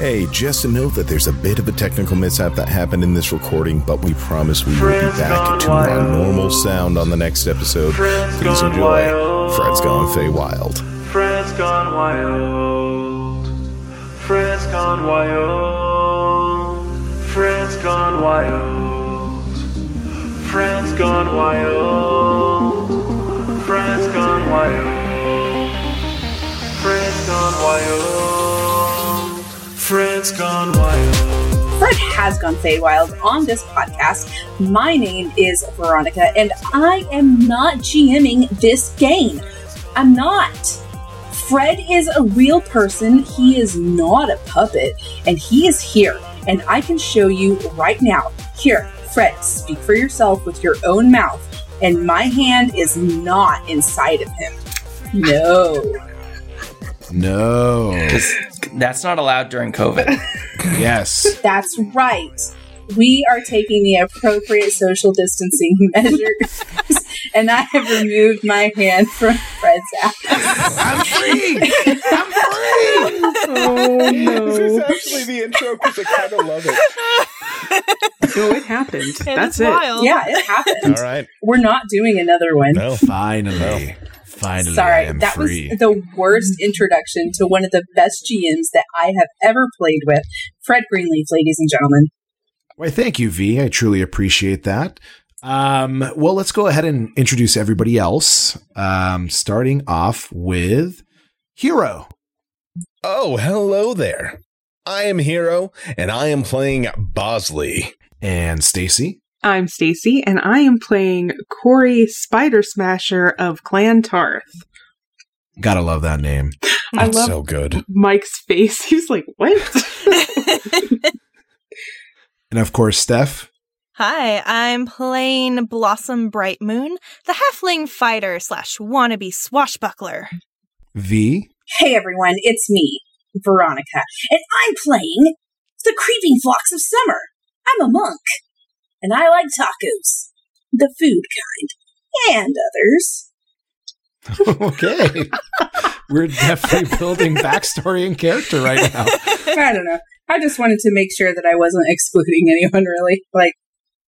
Hey, just a note that there's a bit of a technical mishap that happened in this recording, but we promise we will be back to our normal sound on the next episode. Please enjoy. Fred's Gone Feywild. Fred's gone wild. Fred's gone wild. Fred's gone wild. Fred's gone wild. Fred's gone wild. Fred's gone wild. Fred's gone wild. Fred has gone Feywild on this podcast. My name is Veronica, and I am not GMing this game. I'm not. Fred is a real person. He is not a puppet, and he is here. And I can show you right now. Here, Fred, speak for yourself with your own mouth. And my hand is not inside of him. No. No. That's not allowed during COVID. yes. That's right. We are taking the appropriate social distancing measures, and I have removed my hand from Fred's ass. I'm free. I'm free. Oh no. This is actually the intro because I kind of love it. No, it happened. And That's it's it. wild. Yeah, it happened. All right. We're not doing another one. No. Finally. Finally, I Sorry, am that free. was the worst introduction to one of the best GMs that I have ever played with. Fred Greenleaf, ladies and gentlemen. Why, thank you, V. I truly appreciate that. Um, well, let's go ahead and introduce everybody else. Um, starting off with Hero. Oh, hello there. I am Hero, and I am playing Bosley. And Stacy. I'm Stacy, and I am playing Corey Spider Smasher of Clan Tarth. Gotta love that name. I It's love so good. Mike's face. He's like, "What?" And of course, Steph. Hi, I'm playing Blossom Bright Moon, the halfling fighter slash wannabe swashbuckler. V. Hey everyone, it's me, Veronica, and I'm playing the Creeping Phlox of Summer. I'm a monk, and I like tacos, the food kind, and others. okay. We're definitely building backstory and character right now. I don't know. I just wanted to make sure that I wasn't excluding anyone. Really, like,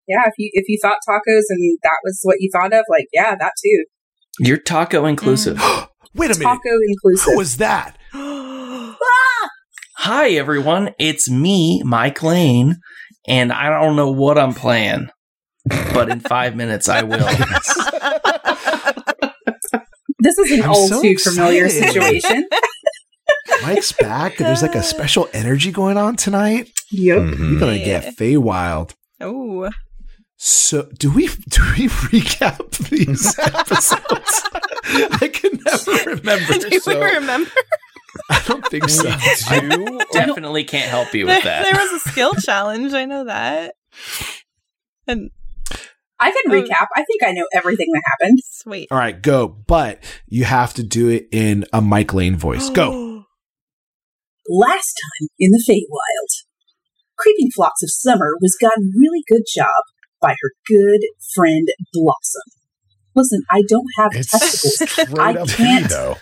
yeah, if you if you thought tacos and that was what you thought of, like, yeah, that too, You're taco mm. inclusive. Wait a minute. taco inclusive. Who was that? Ah! Hi, everyone. It's me, Mike Lane, and I don't know what I'm playing, but in five minutes I will. this is an I'm all so too familiar excited. situation. Mike's back. There's like a special energy going on tonight. yep. You're Mhm. gonna get Feywild. Oh, So do we do we recap these episodes? I can never remember. do so we remember? I don't think so. Do Definitely can't help you with There, that. there was a skill challenge. I know that. And I can Oh. recap. I think I know everything that happened. sweet. All right, go. But you have to do it in a Mike Lane voice. Go. Last time in the Feywild, Creeping Phlox of Summer was got a really good job by her good friend Blossom. Listen, I don't have it's testicles. I up can't- though.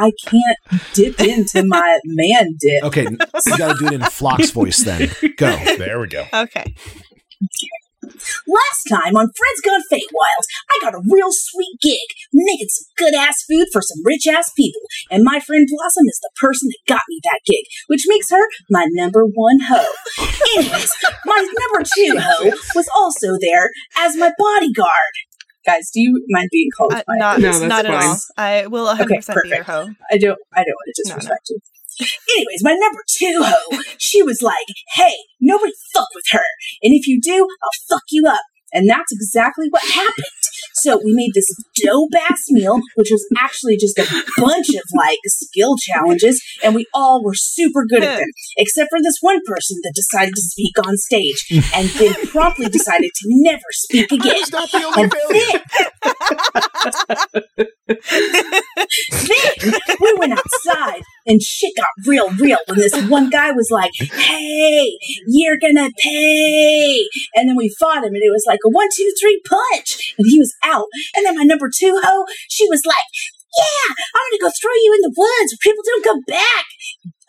I can't dip into my man dip. Okay, you got to do it in Phlox's voice then. Go. There we go. Okay. Last time on Fred's Gone Feywild, I got a real sweet gig making some good ass food for some rich ass people, and my friend Blossom is the person that got me that gig, which makes her my number one hoe. Anyways, my number two hoe was also there as my bodyguard. Guys, do you mind being called Uh, not No, that's not at all. I will 100% be your perfect. hoe. I don't I don't want to No, no. disrespect you. Anyways, my number two hoe, she was like, hey, nobody fuck with her. And if you do, I'll fuck you up. And that's exactly what happened. So we made this dope ass meal, which was actually just a bunch of like skill challenges, and we all were super good at them, except for this one person that decided to speak on stage and then promptly decided to never speak again. It's the only And failure. then we went outside and shit got real real when this one guy was like, Hey, you're gonna pay. And then we fought him and it was like a one, two, three punch. And he was out. And then my number two hoe, she was like, Yeah, I'm gonna go throw you in the woods where people don't come back.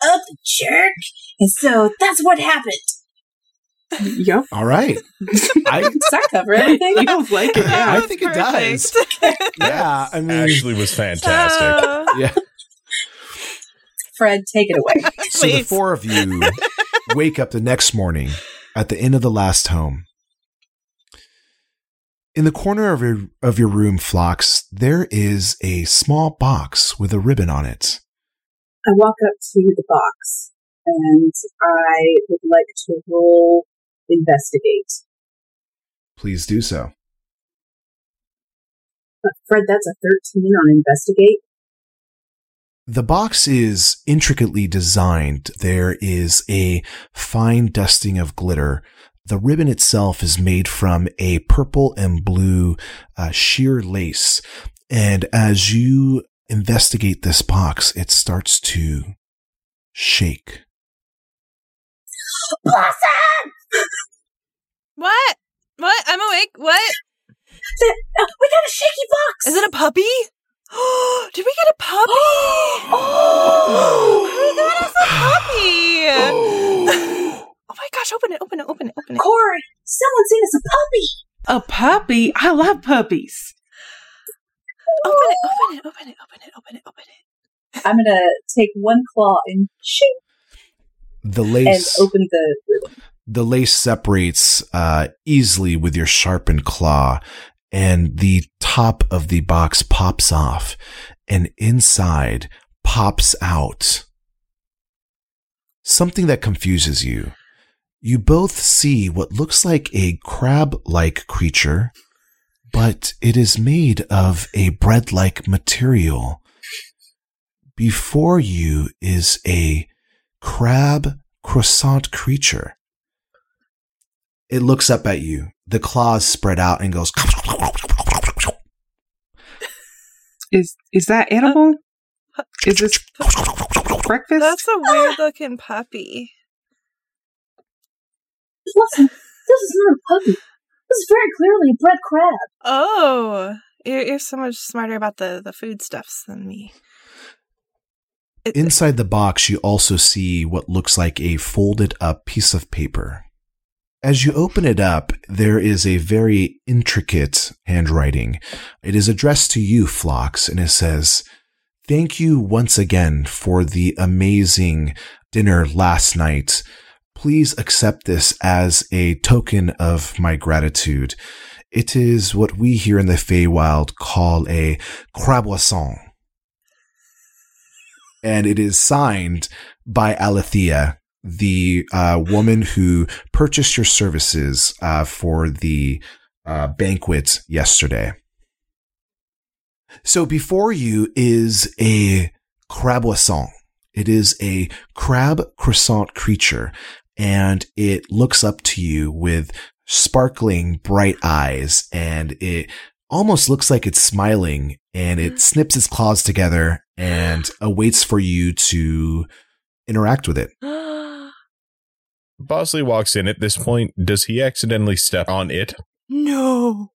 Up the jerk. And so that's what happened. Yep. All right. I Does that cover everything? Feels like it. I Yeah. think it does. yeah. I mean, Ashley was fantastic. Uh, yeah. Fred, take it away. So the four of you wake up the next morning at the Inn of the Last Home. In the corner of your of your room, Phlox, there is a small box with a ribbon on it. I walk up to the box and I would like to roll investigate. Please do so. Fred, that's a 13 on investigate. The box is intricately designed. There is a fine dusting of glitter. The ribbon itself is made from a purple and blue uh, sheer lace. And as you investigate this box, it starts to shake. Blossom! what? What? I'm awake. What? Uh, we got a shaky box! Is it a puppy? Did we get a puppy? Oh, who got us a puppy? oh my gosh! Open it! Open it! Open it! Open it! Corey, someone sent us a puppy! A puppy. I love puppies. Open it! Open it! Open it! Open it! Open it! Open it! I'm gonna take one claw and shoot The lace and open the the lace separates uh, easily with your sharpened claw, and the top of the box pops off, and inside pops out something that confuses you. You both see what looks like a crab like creature, but it is made of a bread like material. Before you is a crab croissant creature. It looks up at you. The claws spread out and goes. Is is that edible? Is this breakfast? That's a weird looking puppy. Blossom, this is not a puppy. This is very clearly a bread crab. Oh, you're, you're so much smarter about the the foodstuffs than me. It- Inside the box, you also see what looks like a folded up piece of paper. As you open it up, there is a very intricate handwriting. It is addressed to you, Phlox, and it says, Thank you once again for the amazing dinner last night. Please accept this as a token of my gratitude. It is what we here in the Feywild call a craboisson. And it is signed by Alethea, the uh, woman who purchased your services uh, for the uh, banquet yesterday. So before you is a craboisson. It is a crab croissant creature, and it looks up to you with sparkling bright eyes, and it almost looks like it's smiling, and it snips its claws together and awaits for you to interact with it. Bosley walks in at this point. Does he accidentally step on it? no.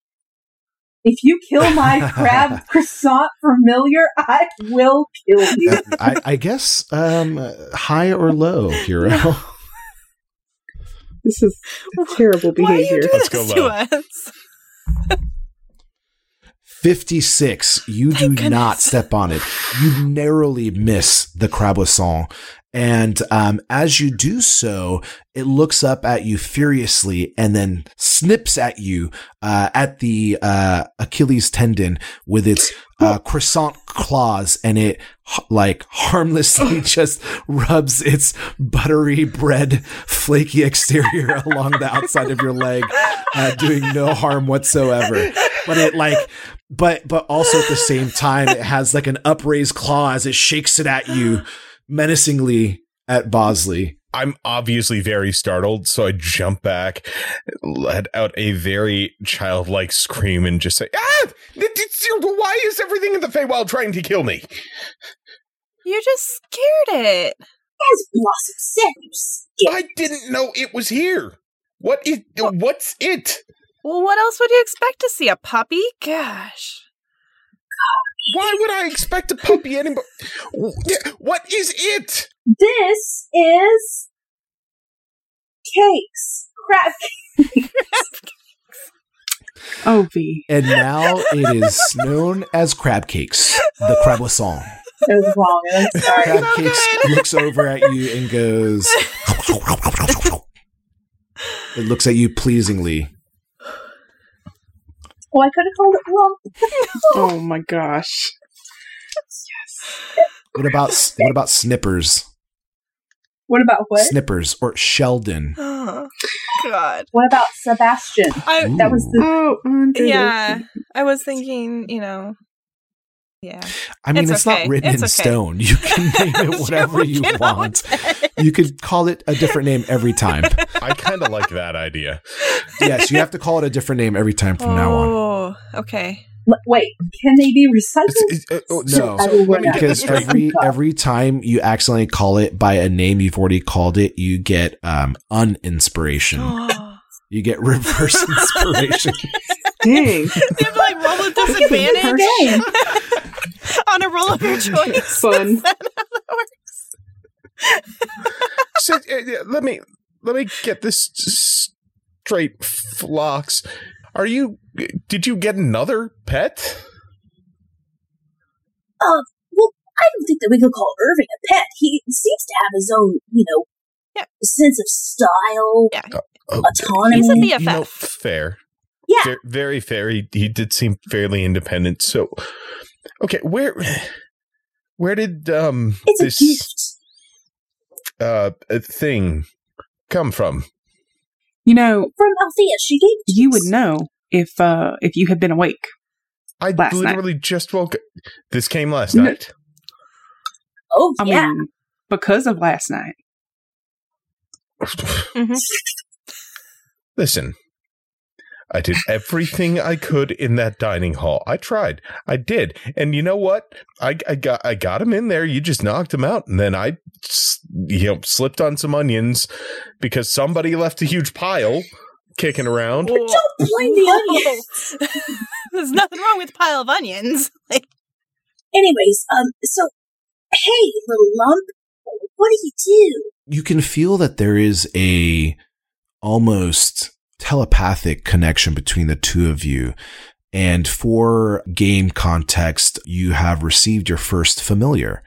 If you kill my crab croissant familiar, I will kill you. I, I guess um, high or low, hero. This is terrible Why do you behavior. Let's this go to low. us? 56. You do Thank not step on it. You narrowly miss the craboisson. And um, as you do so, it looks up at you furiously and then snips at you uh, at the uh, Achilles tendon with its uh, croissant claws, and it like harmlessly just rubs its buttery bread, flaky exterior along the outside of your leg, uh, doing no harm whatsoever. But it like but but also at the same time it has like an upraised claw as it shakes it at you menacingly at Bosley. I'm obviously very startled, so I jump back, let out a very childlike scream, and just say, "Ah! th- th- Why is everything in the Feywild trying to kill me?" You just scared it. As Blossom said. I didn't know it was here. What is? What's it? Well, what else would you expect to see? A puppy? Gosh. Why would I expect a puppy anymore? What is it? This is cakes. Crab Oh, V. And now it is known as crab cakes, the crabouillant. It was wrong. I'm sorry. Crab cakes looks over at you and goes. it looks at you pleasingly. Well, I could have called it lump. Oh my gosh. Yes. What about what about Snippers? What about what? Snippers or Sheldon? Oh, God. What about Sebastian? I, That was the Oh, yeah, I was thinking, you know, yeah. I mean, It's it's, okay. not written It's in okay. stone. You can name it whatever you want. You could call it a different name every time. I kind of like that idea. yes, you have to call it a different name every time from now on. Oh, okay. Wait. Can they be recycled? It's- it's- uh, oh, No, I will let me work get because every every time you accidentally call it by a name you've already called it, you get um uninspiration. Oh. You get reverse inspiration. Dang. You have to like roll a disadvantage on a roll of your choice. Fun. So, uh, let me let me get this straight, Phlox. Are you? Did you get another pet? Uh, well, I don't think that we could call Irving a pet. He seems to have his own, you know, Yeah. sense of style, Yeah. Oh, autonomy. He's a you know, fair. Yeah. Very, very fair. He, he did seem fairly independent. So, okay, where where did um it's this uh uh, thing come from? You know, From Althea, she gave you us. would know if uh if you had been awake. I Last night. literally just woke. This came last No. night. Oh, I yeah. mean, because of last night. Mhm. Listen, I did everything I could in that dining hall. I tried. I did. And you know what? I, I got I got him in there. You just knocked him out, and then I, you know, slipped on some onions because somebody left a huge pile kicking around. Don't blame the onions. There's nothing wrong with pile of onions. Like, Anyways, um, so, hey, little lump, what do you do? you can feel that there is a almost telepathic connection between the two of you. And for game context, you have received your first familiar.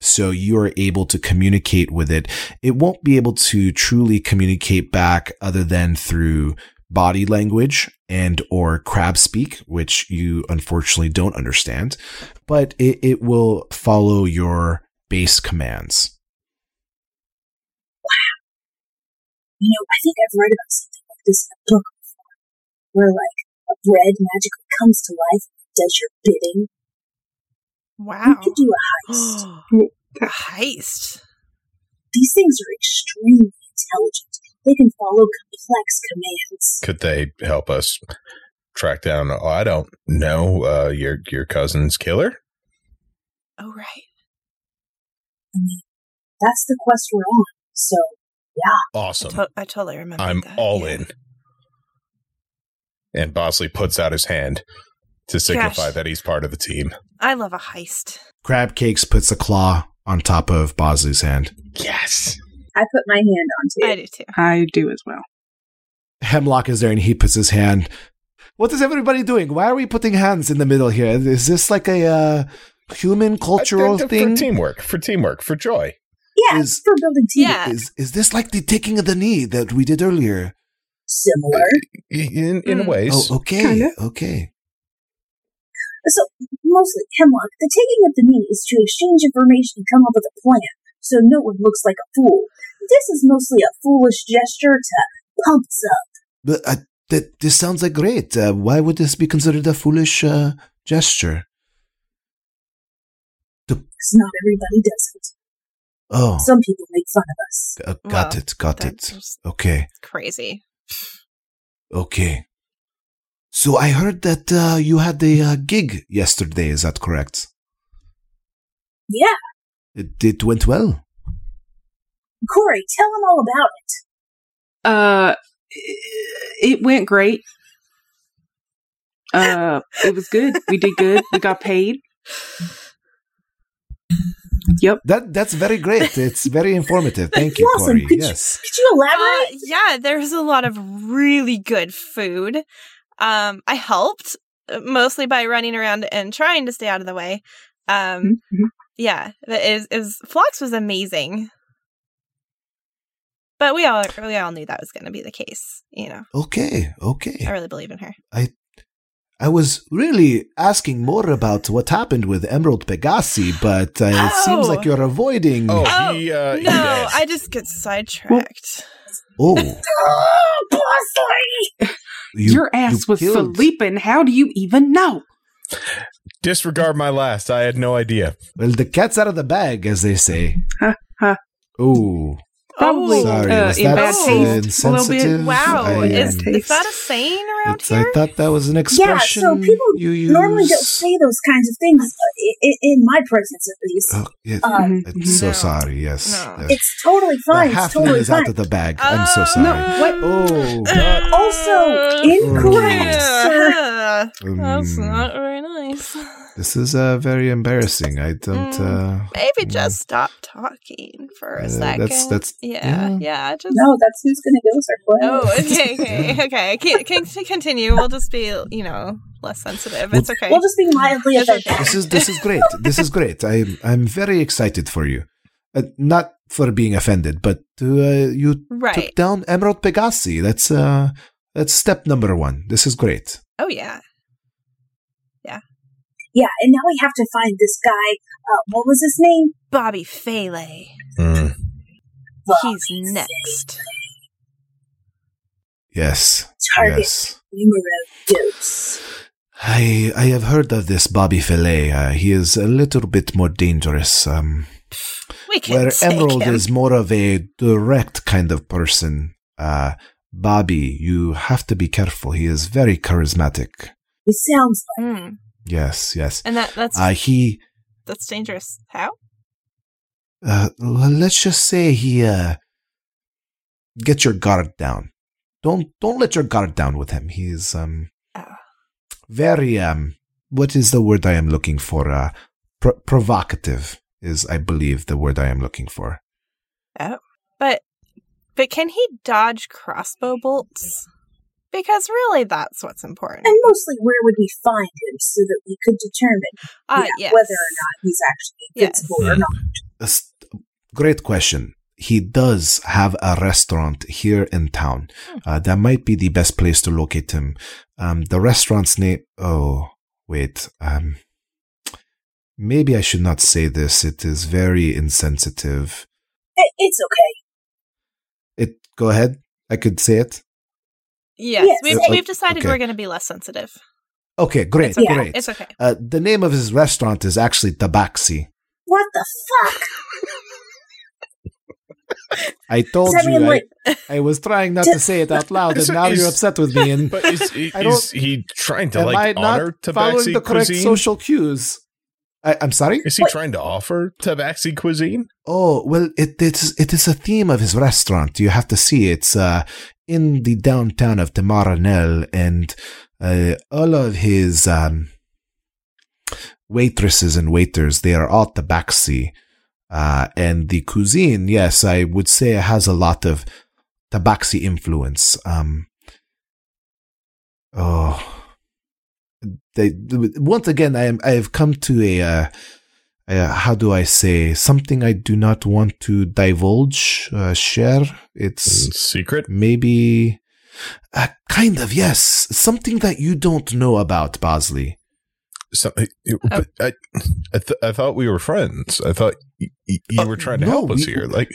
So you are able to communicate with it. It won't be able to truly communicate back other than through body language and or crab speak, which you unfortunately don't understand, but it, it will follow your base commands. Wow. You know, I think I've read about something this in a book before, where, like, a bread magically comes to life and does your bidding. wow. You could do a heist. A heist. These things are extremely intelligent. They can follow complex commands. Could they help us track down? Oh, I don't know. Uh, your your cousin's killer. Oh, right. I mean, that's the quest we're on. So, I, Awesome. to- I totally remember I'm that. all yeah. in. And Bosley puts out his hand to signify Gosh. that he's part of the team. I love a heist. Crab Cakes puts a claw on top of Bosley's hand. Yes. I put my hand onto I do too. I do as well. Hemlock is there and he puts his hand. What is everybody doing? Why are we putting hands in the middle here? Is this like a uh, human cultural thing? for teamwork, for teamwork, for joy. Yeah, Is- for building team. Yeah. Is is this like the taking of the knee that we did earlier? Similar. In in Mm. ways. Oh, okay, Kinda. okay. So, mostly, Hemlock, the taking of the knee is to exchange information and come up with a plan, so no one looks like a fool. This is mostly a foolish gesture to pump us up. But uh, that this sounds like great. Uh, why would this be considered a foolish uh, gesture? Because not everybody does it. Oh, Some people make fun of us. uh, got Well, it, got it. Okay, crazy. okay. So I heard that uh, you had a uh, gig yesterday. Is that correct? Yeah, It, it went well. Corey, tell them all about it. Uh, it went great. Uh, it was good. We did good. We got paid. Yep. That that's very great. It's very informative. Thank you, Blossom, Corey. could Yes. you could you Uh, elaborate? yeah, there's a lot of really good food. Um, I helped uh, mostly by running around and trying to stay out of the way. Um, Mhm. yeah, it was, it was Phlox was amazing, but we all we all knew that was going to be the case. You know, Okay. Okay. I really believe in her. I was really asking more about what happened with Emerald Pegasi, but uh, it seems Oh. like you're avoiding. Oh, Oh, he, uh, no, did. I just get sidetracked. Oh, Oh, Bosley! you- Your ass you was killed- sleeping. How do you even know? Disregard my last. I had no idea. Well, the cat's out of the bag, as they say. Huh, huh. Oh, Probably sorry. uh, was in bad Oh, taste. A little bit. Wow, I, is, um, is that a saying around it's- here? I thought that was an expression. Yeah, so people you use. Normally don't say those kinds of things uh, i- i- in my presence, at least. Oh, yeah, Um, I'm so No. sorry. Yes, No. yes. It's totally fine. the It's halfling totally is fine. out of the bag. I'm so Oh, sorry. no, what? Oh, Uh, Also, incorrect, sir. Yeah. That's Um, not very nice. This is uh, very embarrassing. I don't. Mm, Uh, Maybe just stop talking for a Uh, second. that's- that's- yeah, yeah. yeah. Just No, that's who's going to go, sir. Go ahead. Oh, okay, okay, okay. Can, can continue? We'll just be, you know, less sensitive. It's okay. We'll just be mildly offended. this is this is great. This is great. I'm I'm very excited for you. Uh, not for being offended, but uh, you took down Emerald Pegasi. That's uh that's step number one. This is great. Oh yeah. Yeah, and now we have to find this guy. Uh, what was his name? Bobby Fele. Mm. He's next. Yes. Target Yes. numero dos. I I have heard of this Bobby Fillet. Uh, he is a little bit more dangerous. Um, We can where take Emerald him. is more of a direct kind of person. Uh, Bobby, you have to be careful. He is very charismatic. It sounds like Hmm. Yes, yes. And that that's Uh, he that's dangerous. How? uh, let's just say he uh get your guard down. Don't don't let your guard down with him. He's um Oh. very um what is the word I am looking for? Uh pro- provocative is I believe the word I am looking for. Oh, But but can he dodge crossbow bolts? Because really, that's what's important. And mostly, where would we find him so that we could determine Ah, yeah, yes. whether or not he's actually Yes. invincible or not? A s- great question. He does have a restaurant here in town. Uh, that might be the best place to locate him. Um, the restaurant's name. Oh, wait. Um, maybe I should not say this. It is very insensitive. It's okay. It. Go ahead. I could say it. Yes, Yes. we've, Uh, we've decided okay. we're going to be less sensitive. Okay, great, It's okay. great. It's okay. Uh, the name of his restaurant is actually Tabaxi. What the fuck? I told you. mean, I, like, I was trying not to say it out loud, and now is- you're upset with me. And But is, is, I don't- is he trying to am I like not honor following Tabaxi the correct cuisine? social cues? I, I'm sorry. is he What? trying to offer Tabaxi cuisine? Oh well, it, it is it is a theme of his restaurant. You have to see it's uh, in the downtown of Tamaranel, and uh, all of his um, waitresses and waiters they are all Tabaxi, uh, and the cuisine. Yes, I would say it has a lot of Tabaxi influence. Um, oh, they once again I am I have come to a. Uh, uh, how do I say something I do not want to divulge, uh, share? It's Secret? maybe uh, kind of yes, something that you don't know about Bosley. Something, but I, I, th- I thought we were friends. I thought y- y- you Uh, were trying to no, help us we- here. Like,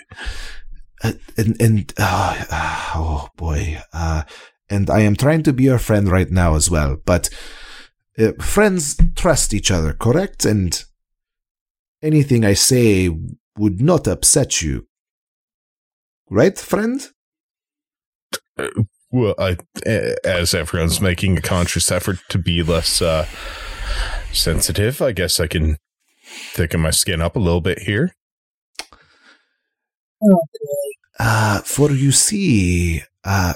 Uh, and and uh, uh, oh boy, uh, and I am trying to be your friend right now as well. But uh, friends trust each other, correct? And anything I say would not upset you, right, friend? well, I, as everyone's making a conscious effort to be less uh, sensitive, I guess I can thicken my skin up a little bit here. Uh, for you see, uh,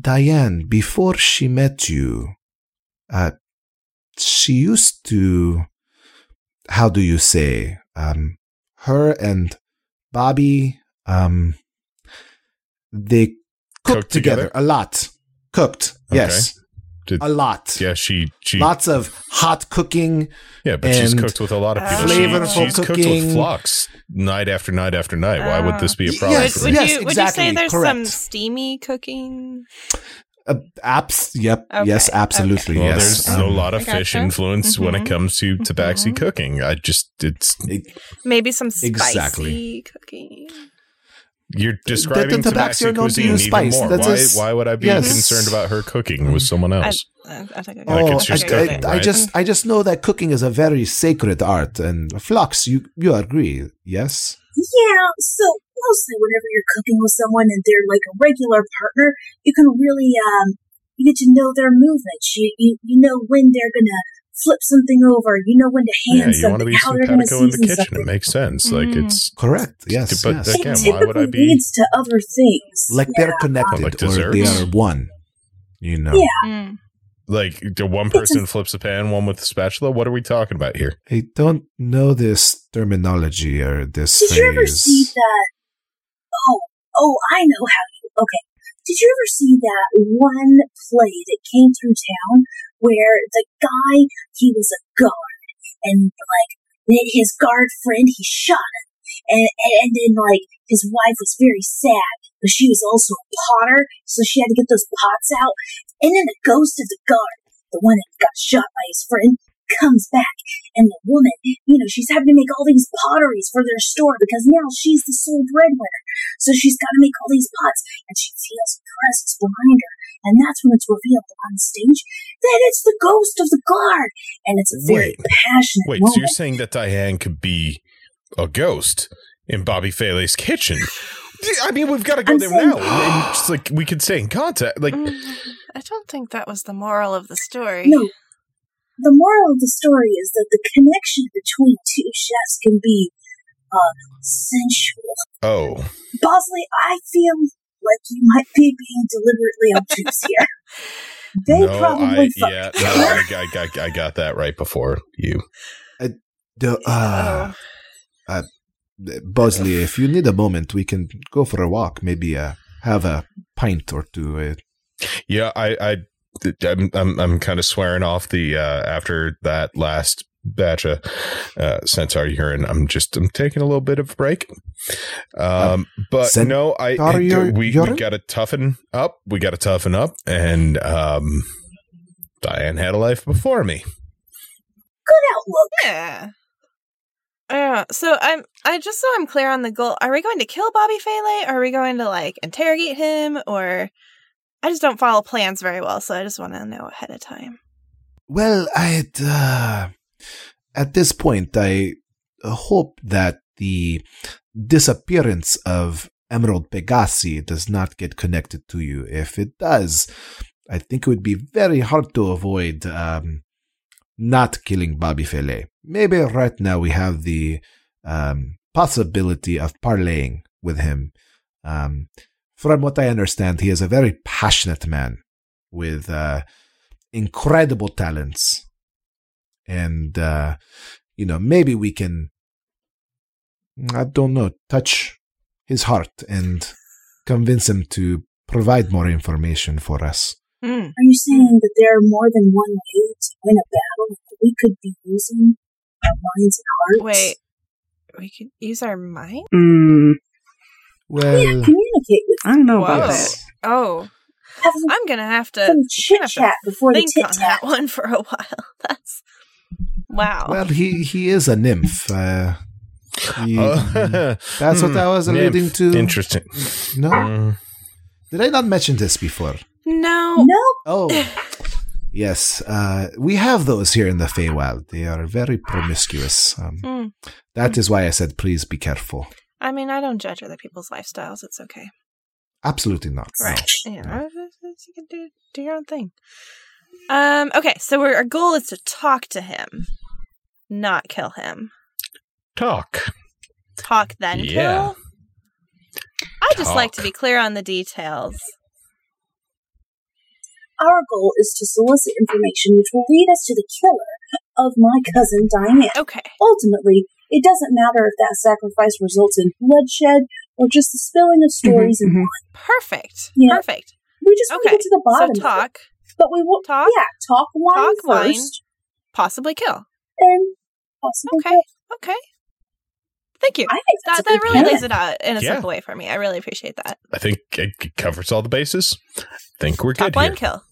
Diane, before she met you, uh, she used to how do you say um her and Bobby um they cooked, Cooked together? together? a lot. Cooked. Okay. Yes. Did- a lot. Yeah, she she Lots of hot cooking. yeah, but she's cooked with a lot of people. flavorful she, she's cooked with Phlox night after night after night. Why would this be a Uh, problem? yes, for would, me? yes, you would you exactly, say there's some correct. steamy cooking? Uh, apps. Yep. Okay, Yes, absolutely. Well, yes. there's a Um, lot of I fish gotcha. influence when it Mhm. comes to tabaxi Mhm. cooking. I just it's Maybe some spicy Exactly. cooking. you're describing the tabaxi tabaxi are known to cuisine use even spice. more. That's Why, a s- why would I be yes. concerned about her cooking with someone else? I, I think I Like got just Okay, cooking, okay. I right? just I just know that cooking is a very sacred art and Phlox you you agree yes Yeah, so mostly whenever you're cooking with someone and they're like a regular partner, you can really um you get to know their movements. You you, you know when they're gonna flip something over. You know when to hand Yeah, hand you want to something. be How they're gonna simpatico in the kitchen. something. It makes sense. Like Mm. it's correct yes But yes that- It Again, why would I be- leads to other things. like Yeah. they're connected Like or they desserts? are one you know Yeah. Mm. like the one person flips a pan, one with a spatula. What are we talking about here? I don't know this terminology or this Did you ever see that? Oh, oh, I know how you. Okay. Did you ever see that one play that came through town where the guy he was a guard and like his guard friend he shot him and, and and then like his wife was very sad but she was also a potter so she had to get those pots out and then the ghost of the guard the one that got shot by his friend comes back and the woman, you know, she's having to make all these potteries for their store because now she's the sole breadwinner. So she's got to make all these pots and she feels a presence behind her. And that's when it's revealed on stage that it's the ghost of the guard. And it's a very Wait. passionate Wait, so you're saying that Diane could be a ghost in Bobby Fayle's kitchen? I mean, we've got to go I'm there saying- now. And just like we could stay in contact. Like, Mm, I don't think that was the moral of the story. no. The moral of the story is that the connection between two chefs can be uh, sensual. oh, Bosley, I feel like you might be being deliberately obtuse here. They no, probably I fucked. yeah, no, I, I, got- I got that right before you. the, uh, uh, Bosley if you need a moment we can go for a walk maybe uh, have a pint or two uh, Yeah, I, I, I'm, I'm, I'm kind of swearing off the uh, after that last batch of uh, centaur urine. I'm just, I'm taking a little bit of a break. Um, but Centaur no, I, ur- we, we got to toughen up. We got to toughen up, and um, Diane had a life before me. Good outlook. Yeah. Yeah. So I'm I just so I'm clear on the goal. Are we going to kill Bobby Fele? Are we going to like interrogate him? Or I just don't follow plans very well, so I just want to know ahead of time. Well, I'd uh, at this point I hope that the disappearance of Emerald Pegasi does not get connected to you. If it does, I think it would be very hard to avoid um, not killing Bobby Fele. Maybe right now we have the um, possibility of parlaying with him. Um, from what I understand, he is a very passionate man with uh, incredible talents. And, uh, you know, maybe we can, I don't know, touch his heart and convince him to provide more information for us. Hmm. Are you saying that there are more than one way to win a battle? That we could be using our minds and hearts? Wait. We could use our mind? Mm, Well, Yeah, communicate with I don't know about that. Oh. have some, I'm gonna have to chit chat before the think tit on that one for a while. That's wow. Well, he, he is a nymph. Uh, he- Oh. that's what I was Hmm, alluding to. Interesting. No? Mm. Did I not mention this before? no. No, Oh, yes. Uh, we have those here in the Feywild. They are very promiscuous. Um, Hmm. that is why I said, please be careful. I mean, I don't judge other people's lifestyles. It's okay. Absolutely not. no. Right. You know, you can do do your own thing. Um. Okay. So we're, our goal is to talk to him, not kill him. Talk. Talk then Yeah. kill. I just like to be clear on the details. our goal is to solicit information which will lead us to the killer, of my cousin Diane. Okay. Ultimately, it doesn't matter if that sacrifice results in bloodshed or just the spilling of stories and mhm. Perfect. Yeah. Perfect. We just want to get to the bottom So of it. talk, But we won't talk, yeah, talk wine Talk wine. possibly kill. and possibly Okay. kill. Okay. Thank you. I think that's That a that good really plan. lays it out in a Yeah. simple way for me. I really appreciate that. I think it covers all the bases. I think we're Top good line here. kill.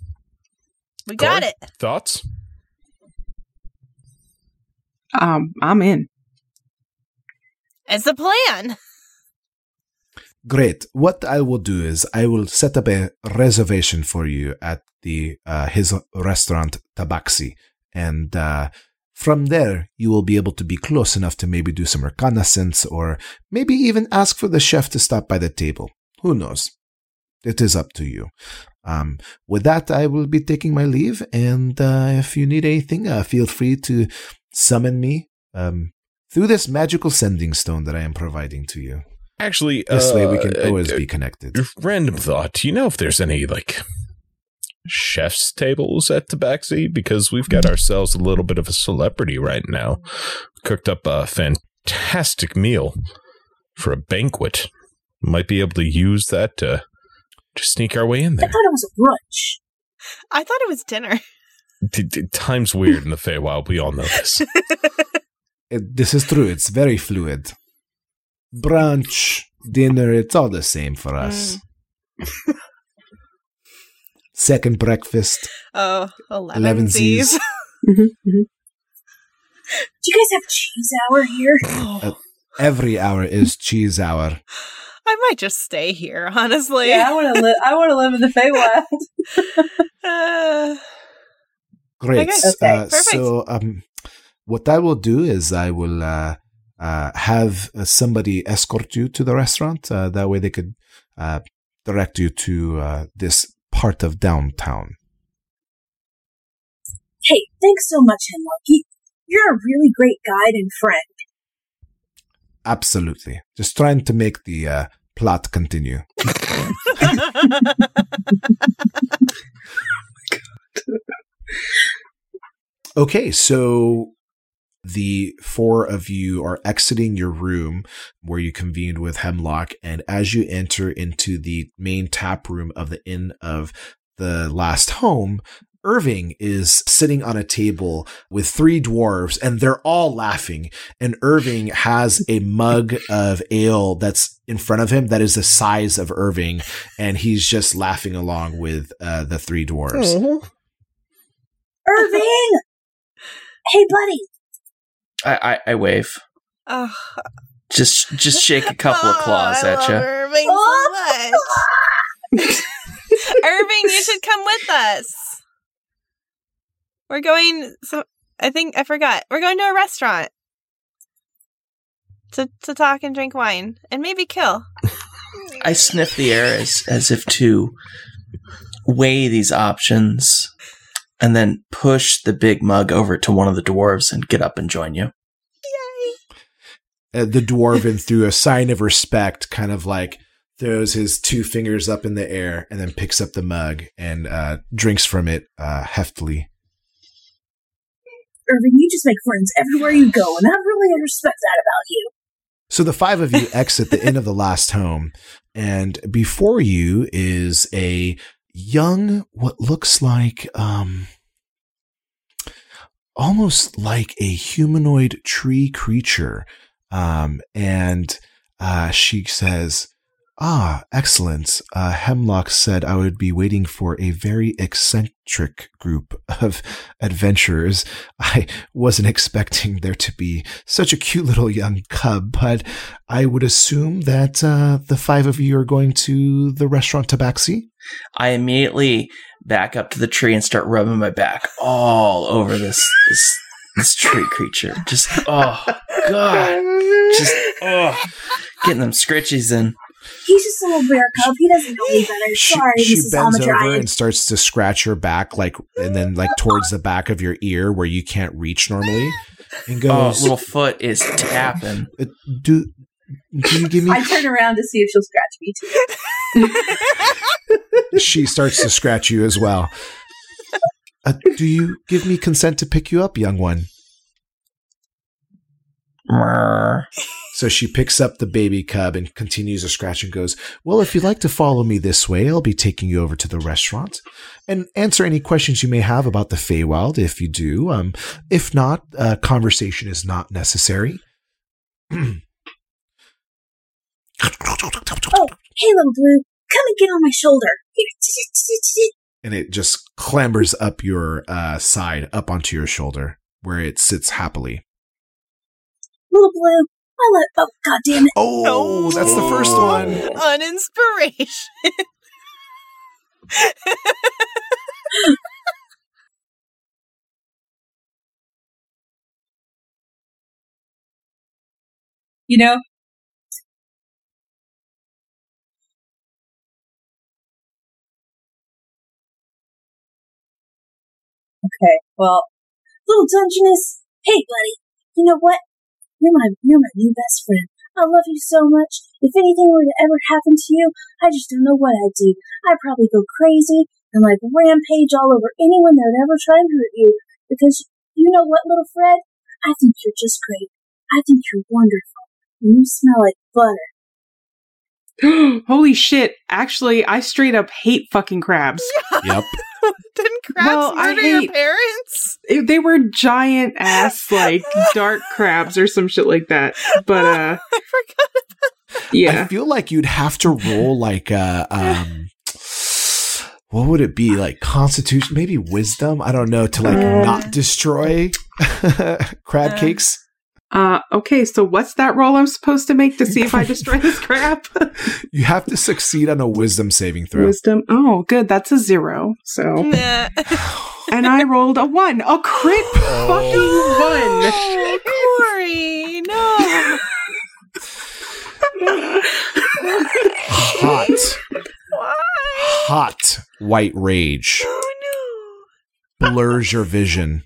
We got Corey? it. Thoughts? Um, I'm in. It's a plan. Great. What I will do is I will set up a reservation for you at the uh, his restaurant Tabaxi, and uh, from there you will be able to be close enough to maybe do some reconnaissance, or maybe even ask for the chef to stop by the table. Who knows? It is up to you. Um, with that, I will be taking my leave, and uh, if you need anything, uh, feel free to summon me um, through this magical sending stone that I am providing to you. Actually, This way, we uh, can always uh, be connected. Random thought. Do you know if there's any like chef's tables at Tabaxi? Because we've got ourselves a little bit of a celebrity right now. Cooked up a fantastic meal for a banquet. Might be able to use that to just sneak our way in there. I thought it was a brunch. I thought it was dinner. T- t- Time's weird in the Feywild. We all know this. It, this is true. It's very fluid. Brunch, dinner, it's all the same for us. Second breakfast, Oh, 11 elevensies. Z's. Mhm, mhm. Do you guys have cheese hour here? Oh, Every hour is cheese hour. I might just stay here, honestly. Yeah, I want to live. I want to live in the Feywild. Uh, Great. Okay. Okay, Uh, perfect. so, um, what I will do is I will uh, uh, have uh, somebody escort you to the restaurant. Uh, that way, they could uh, direct you to uh, this part of downtown. hey, thanks so much, Hemlock. You- You're a really great guide and friend. Absolutely. Just trying to make the uh, plot continue. Okay, so the four of you are exiting your room where you convened with Hemlock, and as you enter into the main tap room of the Inn of the Last Home, Irving is sitting on a table with three dwarves, and they're all laughing. And Irving has a mug of ale that's in front of him that is the size of Irving, and he's just laughing along with uh, the three dwarves. Irving! hey, buddy. I, I, I wave. oh, Just just shake a couple of oh, claws I at you. Irving so much. Irving, you should come with us. We're going. So I think I forgot. We're going to a restaurant to to talk and drink wine and maybe kill. I sniff the air as as if to weigh these options, and then push the big mug over to one of the dwarves and get up and join you. Uh, the dwarven, through a sign of respect, kind of like throws his two fingers up in the air and then picks up the mug and uh, drinks from it uh, heftily. Irving, you just make friends everywhere you go, and I really respect that about you. So the five of you exit the inn of the last home, and before you is a young, what looks like, um, almost like a humanoid tree creature. Um, and uh, she says, Ah, excellent. Uh, Hemlock said I would be waiting for a very eccentric group of adventurers. I wasn't expecting there to be such a cute little young cub, but I would assume that uh, the five of you are going to the restaurant Tabaxi. I immediately back up to the tree and start rubbing my back all over this this this tree creature. Just oh god, just oh, getting them scritchies in. He's just a little bear cub. He doesn't know any better. She, Sorry, she Mrs. bends over and starts to scratch your back, like, and then like towards the back of your ear where you can't reach normally, and Oh, goes, little foot is tapping. "Uh, "Do do you give me?" I turn around to see if she'll scratch me too. she starts to scratch you as well. Uh, do you give me consent to pick you up, young one? So she picks up the baby cub and continues to scratch and goes, Well, if you'd like to follow me this way, I'll be taking you over to the restaurant and answer any questions you may have about the Feywild if you do. Um, if not, uh, conversation is not necessary. Oh, hey, little blue, come and get on my shoulder. and it just clambers up your uh, side, up onto your shoulder, where it sits happily. Little blue, I let. Oh, god damn it. Oh, that's the first oh. one. Uninspiration. You know, Okay, well, little Dungeness, hey buddy, you know what? You're my you're my new best friend. I love you so much. If anything were to ever happen to you, I just don't know what I'd do. I'd probably go crazy and like rampage all over anyone that would ever try and hurt you. Because you know what, little Fred? I think you're just great. I think you're wonderful. And you smell like butter. Holy shit. Actually, I straight up hate fucking crabs. Yep. Didn't crabs Well, I murder your parents? It- they were giant ass, like, dark crabs or some shit like that. But, uh, I forgot. Yeah. I feel like you'd have to roll like uh um what would it be? Like constitution, maybe wisdom? I don't know, to like Uh. not destroy crab Uh. cakes. Uh, okay, so what's that roll I'm supposed to make to see if I destroy this crap? You have to succeed on a wisdom saving throw. Wisdom. Oh, good. That's a zero. So, and I rolled a one. A crit fucking one. Oh, Corey, no. Hot, Why? hot white rage Oh no. blurs your vision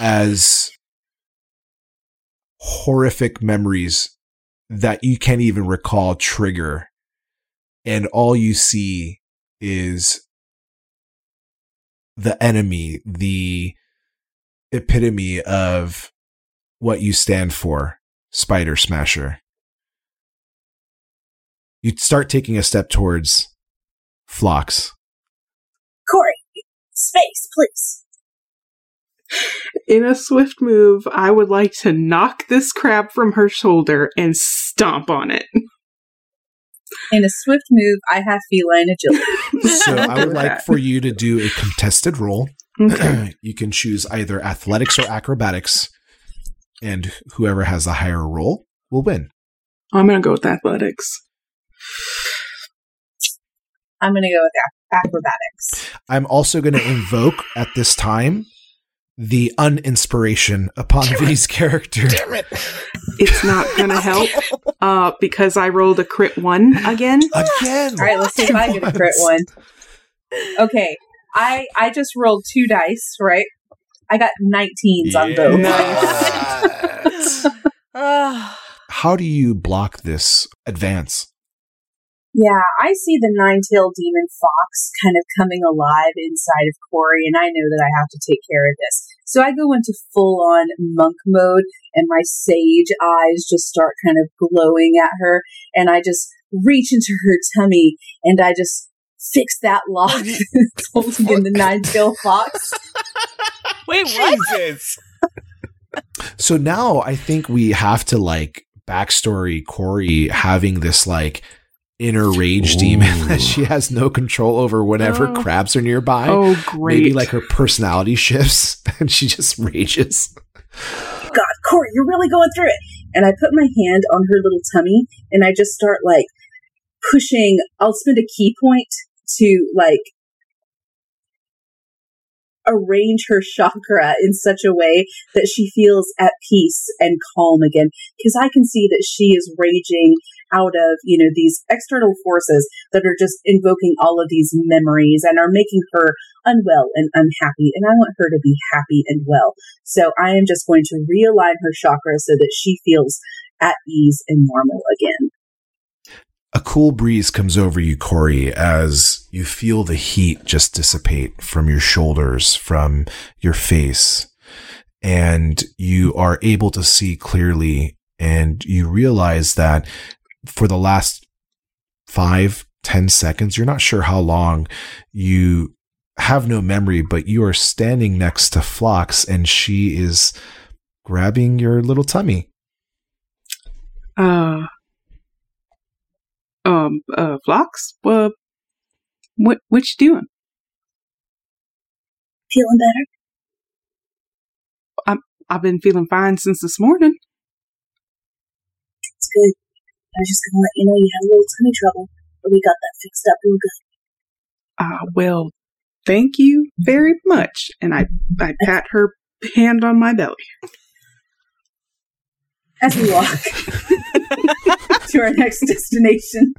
as horrific memories that you can't even recall trigger. And all you see is the enemy, the epitome of what you stand for, Spider Smasher. You start taking a step towards Phlox. Corey, space, please. In a swift move, I would like to knock this crab from her shoulder and stomp on it. In a swift move, I have feline agility. So I would like for you to do a contested roll. Okay. you can choose either athletics or acrobatics, and whoever has the higher roll will win. I'm gonna go with athletics. I'm going to go with acrobatics. I'm also going to invoke at this time the uninspiration upon V's character. It's not gonna help uh, because I rolled a crit one again. Again. All right, let's see if I get a crit one. Okay, I I just rolled two dice, right? I got 19s on both. Nice. How do you block this advance? Yeah, I see the nine-tailed demon fox kind of coming alive inside of Corey, and I know that I have to take care of this. So I go into full-on monk mode, and my sage eyes just start kind of glowing at her, and I just reach into her tummy, and I just fix that lock that's holding in the nine-tailed fox. Wait, what? Jesus. So now I think we have to like backstory Corey having this like inner rage demon that she has no control over whenever Oh. crabs are nearby. Oh, great! Maybe like her personality shifts and she just rages. God, Corey, you're really going through it. And I put my hand on her little tummy and I just start like pushing. I'll spend a ki point to like arrange her chakra in such a way that she feels at peace and calm again. Because I can see that she is raging out of, you know, these external forces that are just invoking all of these memories and are making her unwell and unhappy. And I want her to be happy and well. So I am just going to realign her chakra so that she feels at ease and normal again. A cool breeze comes over you, Corey, as You feel the heat just dissipate from your shoulders, from your face, and you are able to see clearly. And you realize that for the last five, ten seconds, you're not sure how long you have no memory, but you are standing next to Phlox and she is grabbing your little tummy. Uh, um, uh, Phlox, uh, what, what you doing? Feeling better? I've been feeling fine since this morning. It's good. I was just gonna let you know you had a little tummy trouble, but we got that fixed up real good. Ah, well, thank you very much. And I, I pat her hand on my belly. As we walk to our next destination.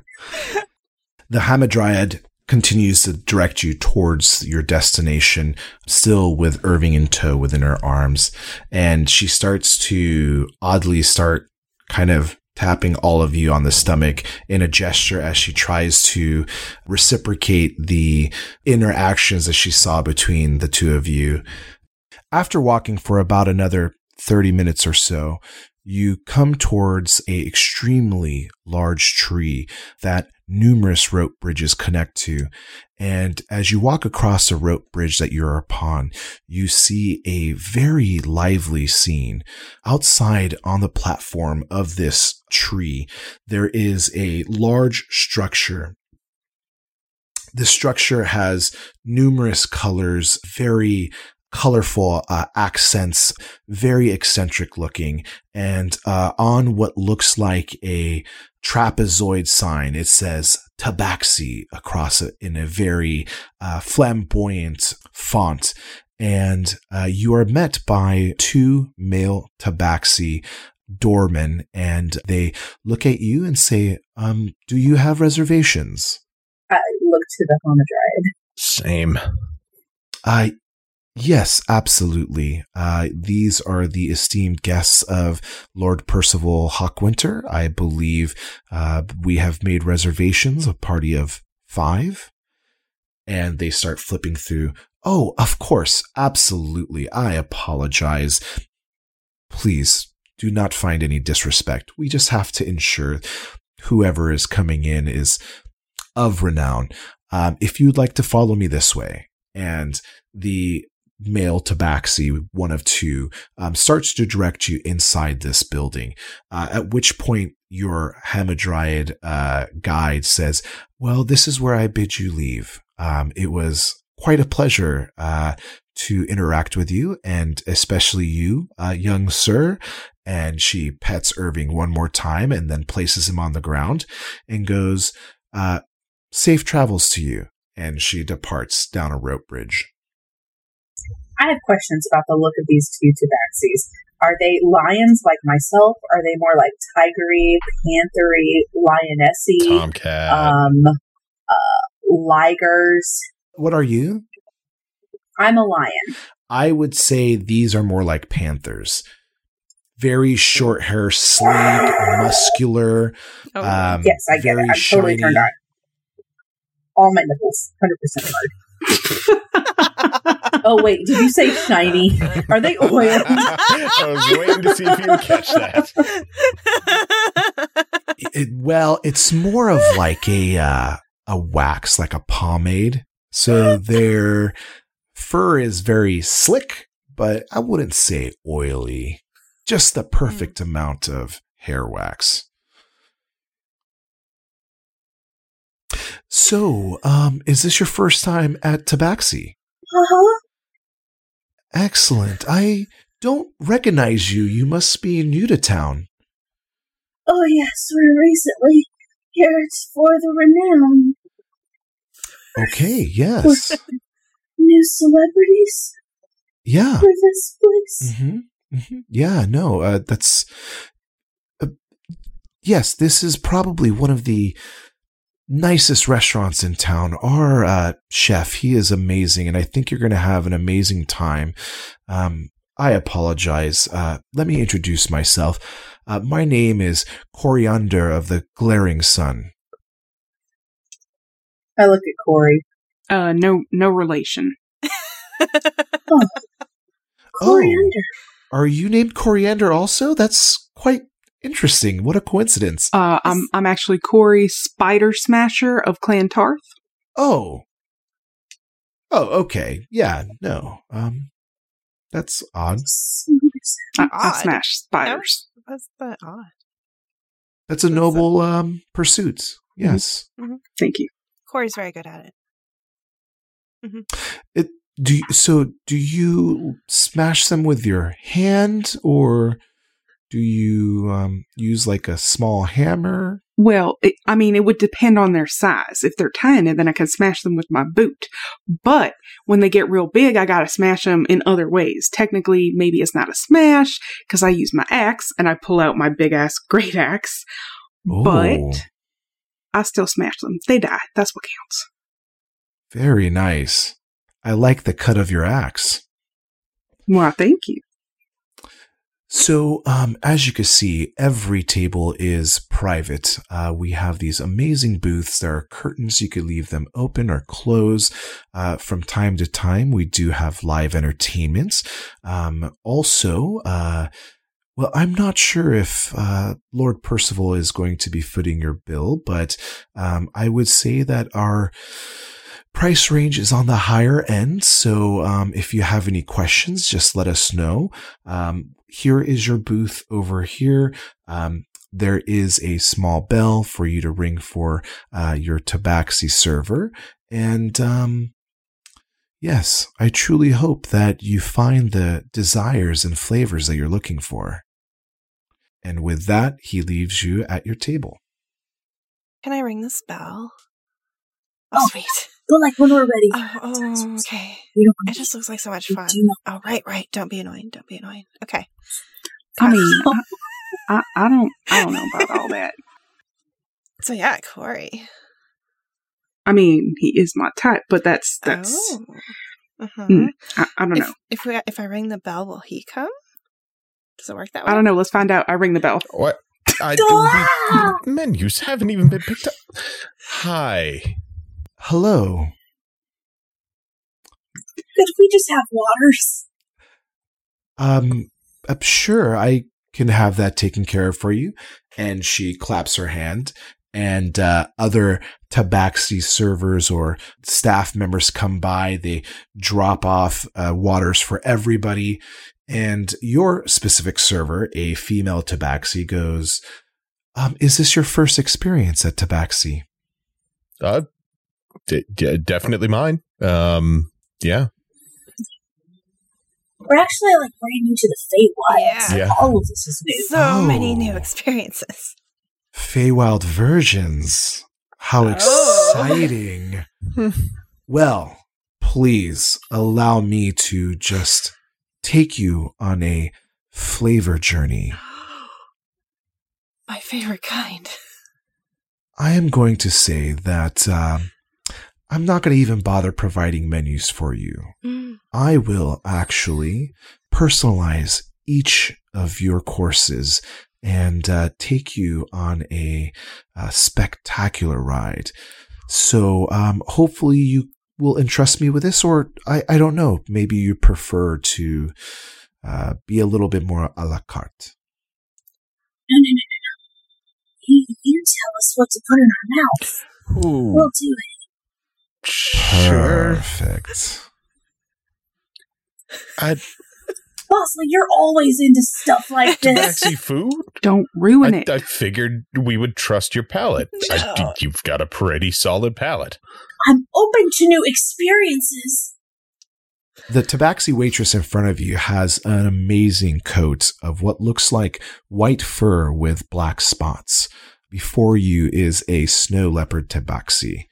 The Hamadryad continues to direct you towards your destination, still with Irving in tow within her arms. And she starts to oddly start kind of tapping all of you on the stomach in a gesture as she tries to reciprocate the interactions that she saw between the two of you. After walking for about another 30 minutes or so, you come towards a extremely large tree that numerous rope bridges connect to. And as you walk across a rope bridge that you're upon, you see a very lively scene. Outside on the platform of this tree, there is a large structure. This structure has numerous colors, very colorful uh, accents, very eccentric looking, and uh, on what looks like a trapezoid sign, it says Tabaxi across it in a very uh, flamboyant font. And uh, you are met by two male Tabaxi doormen, and they look at you and say, um, Do you have reservations? I look to the Hamadryad. Same. Uh, yes, absolutely. Uh, these are the esteemed guests of Lord Percival Hawkwinter. I believe uh, we have made reservations, a party of five. And they start flipping through. Oh, of course, absolutely. I apologize. Please do not find any disrespect. We just have to ensure whoever is coming in is of renown. Um, if you'd like to follow me this way, and the male tabaxi, one of two, um, starts to direct you inside this building. Uh, at which point, your Hamadryad uh, guide says, "Well, this is where I bid you leave. Um, it was quite a pleasure uh, to interact with you, and especially you, uh, young sir." And she pets Irving one more time, and then places him on the ground, and goes, uh, "Safe travels to you." And she departs down a rope bridge. I have questions about the look of these two tabaxis. Are they lions like myself? Are they more like tigery, panthery, lionessy, Tomcat. um, uh, ligers? What are you? I'm a lion. I would say these are more like panthers. Very short hair, sleek, muscular. Oh, Um, yes, I get very it. I'm totally shiny. turned on. All my nipples, hundred percent hard. oh wait, did you say shiny? Are they oily? I was waiting to see if you would catch that. It- well, it's more of like a uh, a wax, like a pomade. So their fur is very slick, but I wouldn't say oily. Just the perfect amount of hair wax. So, um, is this your first time at Tabaxi? Uh-huh. Excellent. I don't recognize you. You must be new to town. Oh yes, we're recently here It's for the renown. Okay, yes. New celebrities Yeah. for this place. hmm hmm Yeah, no, uh, that's. Uh, yes, this is probably one of the nicest restaurants in town. Our uh, chef, he is amazing, and I think you're going to have an amazing time. Um, I apologize. Uh, let me introduce myself. Uh, my name is Coriander of the Glaring Sun. I look at Corey. Uh, no, no relation. Coriander. Are you named Coriander also? That's quite interesting. What a coincidence. Uh, I'm I'm actually Corey Spider Smasher of Clan Tarth. Oh. Oh, okay. Yeah, no. Um that's odd. I, I Odd. smash spiders. That's the odd. That's a That's a- noble um pursuit. Yes. Thank you. Corey's very good at it. It do you, so do you smash them with your hand or do you um use like a small hammer? Well, it, I mean, it would depend on their size. If they're tiny, then I can smash them with my boot. But when they get real big, I gotta smash them in other ways. Technically, maybe it's not a smash because I use my axe and I pull out my big ass great axe. Oh, But I still smash them. They die. That's what counts. very nice. I like the cut of your axe. Well, thank you. So, um, as you can see, every table is private. Uh, we have these amazing booths. There are curtains. You could leave them open or close. Uh, from time to time, we do have live entertainments. Um, also, uh, well, I'm not sure if uh, Lord Percival is going to be footing your bill, but um, I would say that our price range is on the higher end. So um, if you have any questions, just let us know. Um, here is your booth over here. Um, there is a small bell for you to ring for uh, your Tabaxi server. And um, yes, I truly hope that you find the desires and flavors that you're looking for. And with that, he leaves you at your table. Can I ring this bell? Oh, Oh. sweet. But like when we're ready. Oh, oh, okay. We don't It just looks like so much fun. do not- Oh, right, right. Don't be annoying. Don't be annoying. Okay. I mean, I, I, I don't, I don't know about all that. So yeah, Corey. I mean, he is my type, but that's that's. Oh. Uh-huh. Hmm, I, I don't If, know. if we if I ring the bell, will he come? Does it work that way? I don't know. Let's find out. I ring the bell. What? I we, menus haven't even been picked up. Hi. Hello. Could we just have waters? Um, I'm sure, I can have that taken care of for you. And she claps her hand, and uh, other Tabaxi servers or staff members come by. They drop off uh, waters for everybody. And your specific server, a female Tabaxi, goes, um, Is this your first experience at Tabaxi? Uh, d- d- definitely mine. Um, yeah. We're actually like brand new to the Feywild. Yeah. Yeah. All of this is new. So many Oh. new experiences. Feywild versions. How Oh. exciting. well, please allow me to just take you on a flavor journey. My favorite kind. I am going to say that um, I'm not going to even bother providing menus for you. Mm. I will actually personalize each of your courses and uh, take you on a, uh spectacular ride. So um, hopefully you will entrust me with this, or I, I don't know, maybe you prefer to uh, be a little bit more a la carte. No, no, no, no, no. You, you tell us what to put in our mouth. Ooh, We'll do it. Sure. Perfect. I Bosley, you're always into stuff like this. tabaxi food. Don't ruin I, it. I figured we would trust your palate. I, you've got a pretty solid palate. I'm open to new experiences. The tabaxi waitress in front of you has an amazing coat of what looks like white fur with black spots. Before you is a snow leopard tabaxi.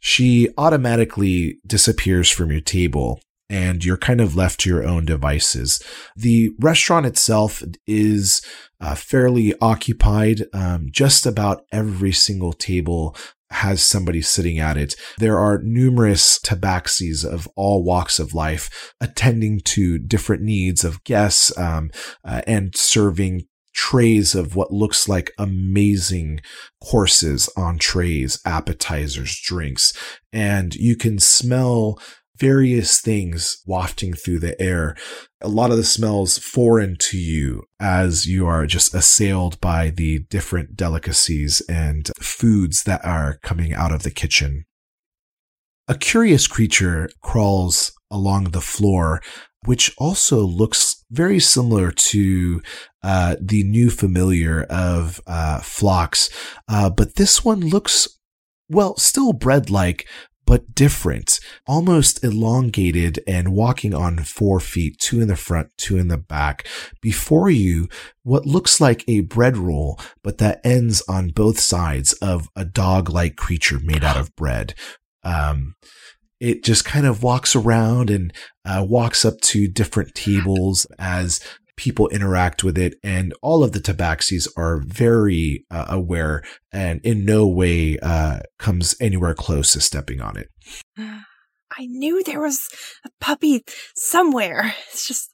She automatically disappears from your table and you're kind of left to your own devices. The restaurant itself is uh, fairly occupied. Um, just about every single table has somebody sitting at it. There are numerous tabaxis of all walks of life attending to different needs of guests um, uh, and serving trays of what looks like amazing courses on trays, appetizers, drinks, and you can smell various things wafting through the air. A lot of the smells foreign to you as you are just assailed by the different delicacies and foods that are coming out of the kitchen. A curious creature crawls along the floor, which also looks very similar to uh, the new familiar of uh, uh, but this one looks well, still bread like, but different, almost elongated and walking on four feet, two in the front, two in the back. Before you, what looks like a bread roll, but that ends on both sides of a dog like creature made out of bread. Um, it just kind of walks around and uh, walks up to different tables as people interact with it and all of the tabaxis are very uh, aware and in no way uh, comes anywhere close to stepping on it I knew there was a puppy somewhere. It's just,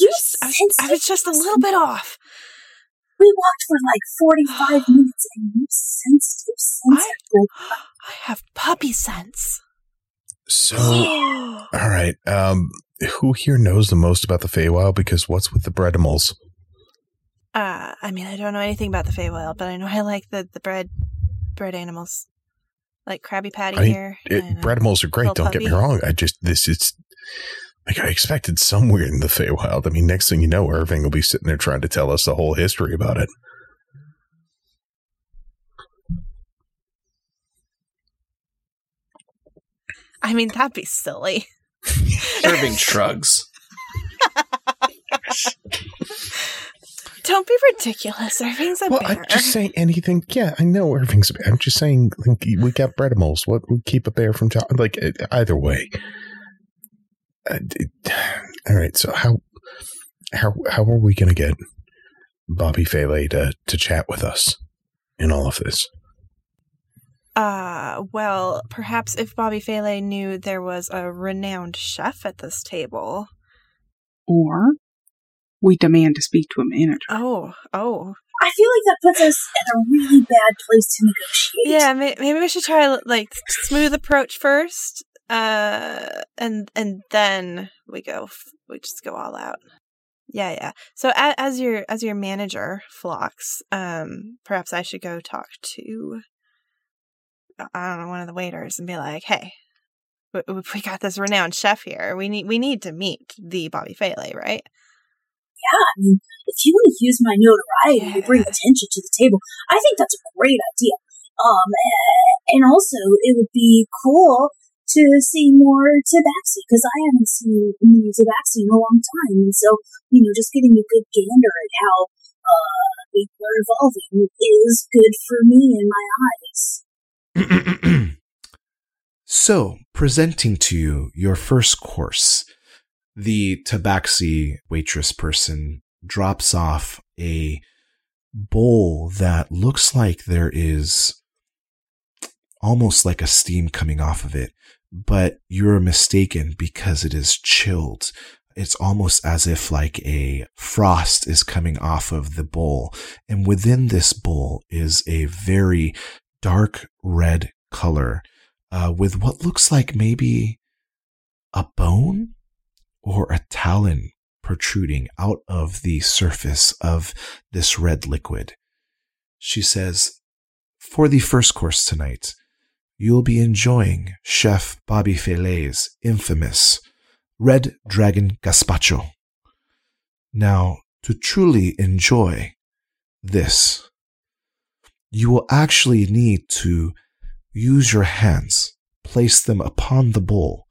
You just I, was, I was just a little bit off. We walked for like 45 minutes and you sensed you sensed I- Like, I have puppy sense. So, all right. Um, who here knows the most about the Feywild? Because what's with the Breadimals? Uh, I mean, I don't know anything about the Feywild, but I know I like the, the bread bread animals, like Krabby Patty I mean, here. It, and, Breadimals are great. Don't get me wrong. I just this is like I expected somewhere in the Feywild. I mean, next thing you know, Irving will be sitting there trying to tell us the whole history about it. I mean, that'd be silly. Irving shrugs. Don't be ridiculous. Irving's a Well, bear. I'm just saying anything. Yeah, I know Irving's. I'm just saying like, we got bread Breadimals. What would keep a bear from jo- like either way? Uh, d- all right. So how how how are we going to get Bobby Faley to to chat with us in all of this? Uh, well, perhaps if Bobby Fele knew there was a renowned chef at this table. Or we demand to speak to a manager. Oh, oh. I feel like that puts us in a really bad place to negotiate. Yeah, may- maybe we should try like smooth approach first. Uh, and and then we go. f- We just go all out. Yeah, yeah. So a- as your as your manager, Phlox, um, perhaps I should go talk to. I don't know one of the waiters and be like, "Hey, we, we got this renowned chef here. We need we need to meet the Bobby Fele, right?" Yeah, I mean, if you want to use my notoriety to bring attention to the table, I think that's a great idea. Um, and also it would be cool to see more Tabaxi because I haven't seen many Tabaxi in a long time, and so you know, just getting a good gander at how uh people are evolving is good for me in my eyes. so, presenting to you your first course, the tabaxi waitress person drops off a bowl that looks like there is almost like a steam coming off of it, but you're mistaken because it is chilled. It's almost as if like a frost is coming off of the bowl. And within this bowl is a very dark red color uh, with what looks like maybe a bone or a talon protruding out of the surface of this red liquid. She says, For the first course tonight, you'll be enjoying Chef Bobby Felé's infamous Red Dragon Gazpacho. Now, to truly enjoy this, you will actually need to use your hands, place them upon the bowl,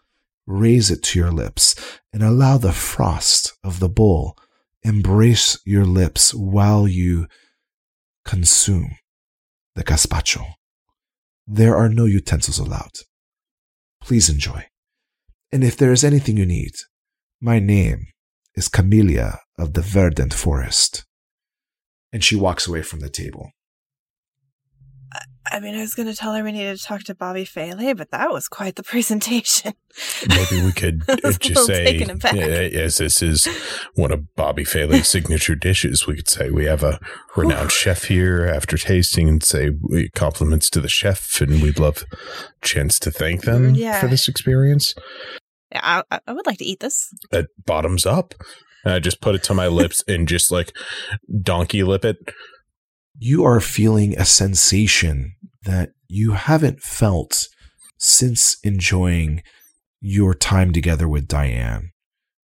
raise it to your lips, and allow the frost of the bowl embrace your lips while you consume the gazpacho. There are no utensils allowed. Please enjoy. And if there is anything you need, my name is Camellia of the Verdant Forest. And she walks away from the table. I mean, I was going to tell her we needed to talk to Bobby Faley, but that was quite the presentation. Maybe we could I was just say, taken aback. as this is one of Bobby Faley's signature dishes, we could say we have a renowned chef here after tasting and say compliments to the chef and we'd love a chance to thank them mm, Yeah. for this experience. Yeah, I, I would like to eat this. That bottoms up. And I just put it to my lips and just like donkey lip it. you are feeling a sensation that you haven't felt since enjoying your time together with Diane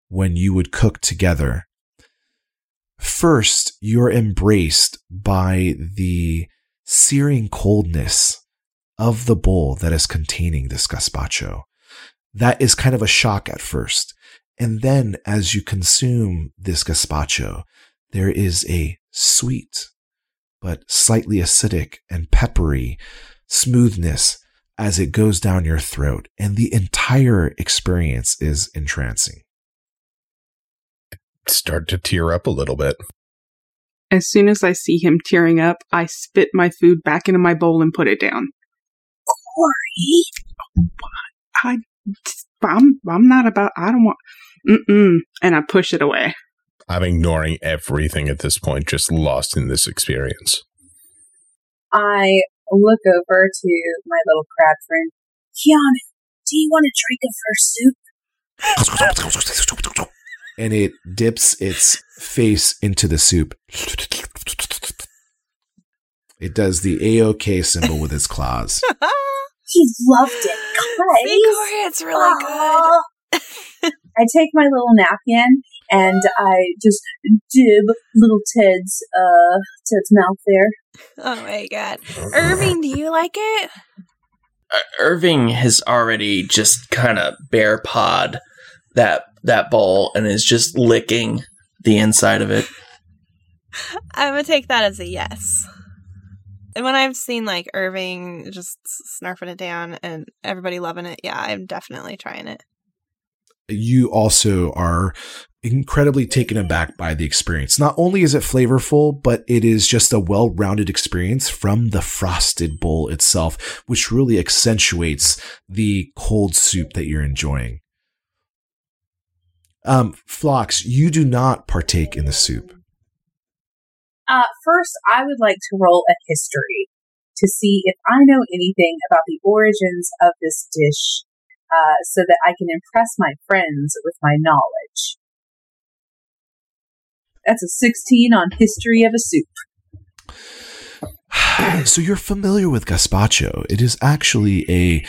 when you would cook together. First, you're embraced by the searing coldness of the bowl that is containing this gazpacho. That is kind of a shock at first. And then as you consume this gazpacho, there is a sweet but slightly acidic and peppery smoothness as it goes down your throat, and the entire experience is entrancing. Start to tear up a little bit. As soon as I see him tearing up, I spit my food back into my bowl and put it down. Corey, I, I'm, I'm not about. I don't want. Mm-mm. And I push it away. I'm ignoring everything at this point, just lost in this experience. I look over to my little crab friend. Kiana, do you want a drink of her soup? And it dips its face into the soup. It does the AOK symbol with its claws. He loved it, See, guys. Corey, it's really good. I take my little napkin and I just dib little Ted's uh Ted's mouth there. Oh my god. Irving, do you like it? Uh, Irving has already just kind of bear pawed that that bowl and is just licking the inside of it. I'm gonna take that as a yes. And when I've seen like Irving just snarfing it down and everybody loving it, yeah, I'm definitely trying it. you also are incredibly taken aback by the experience. Not only is it flavorful, but it is just a well rounded experience from the frosted bowl itself, which really accentuates the cold soup that you're enjoying. Um, Phlox, you do not partake in the soup. Uh, first, I would like to roll a history to see if I know anything about the origins of this dish, uh, so that I can impress my friends with my knowledge. That's a 16 on history of a soup. so you're familiar with gazpacho. It is actually a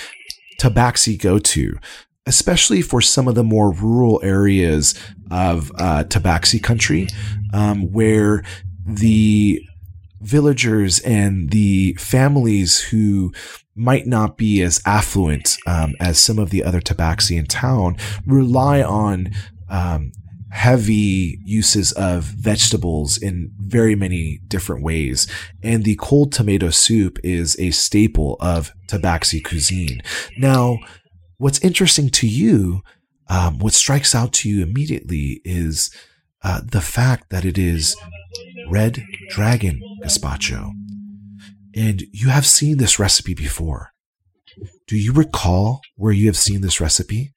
tabaxi go-to, especially for some of the more rural areas of uh, tabaxi country, um, where the villagers and the families who might not be as affluent um, as some of the other tabaxi in town rely on um, heavy uses of vegetables in very many different ways. And the cold tomato soup is a staple of tabaxi cuisine. Now, what's interesting to you, um, what strikes out to you immediately is uh, the fact that it is red dragon gazpacho. And you have seen this recipe before. Do you recall where you have seen this recipe?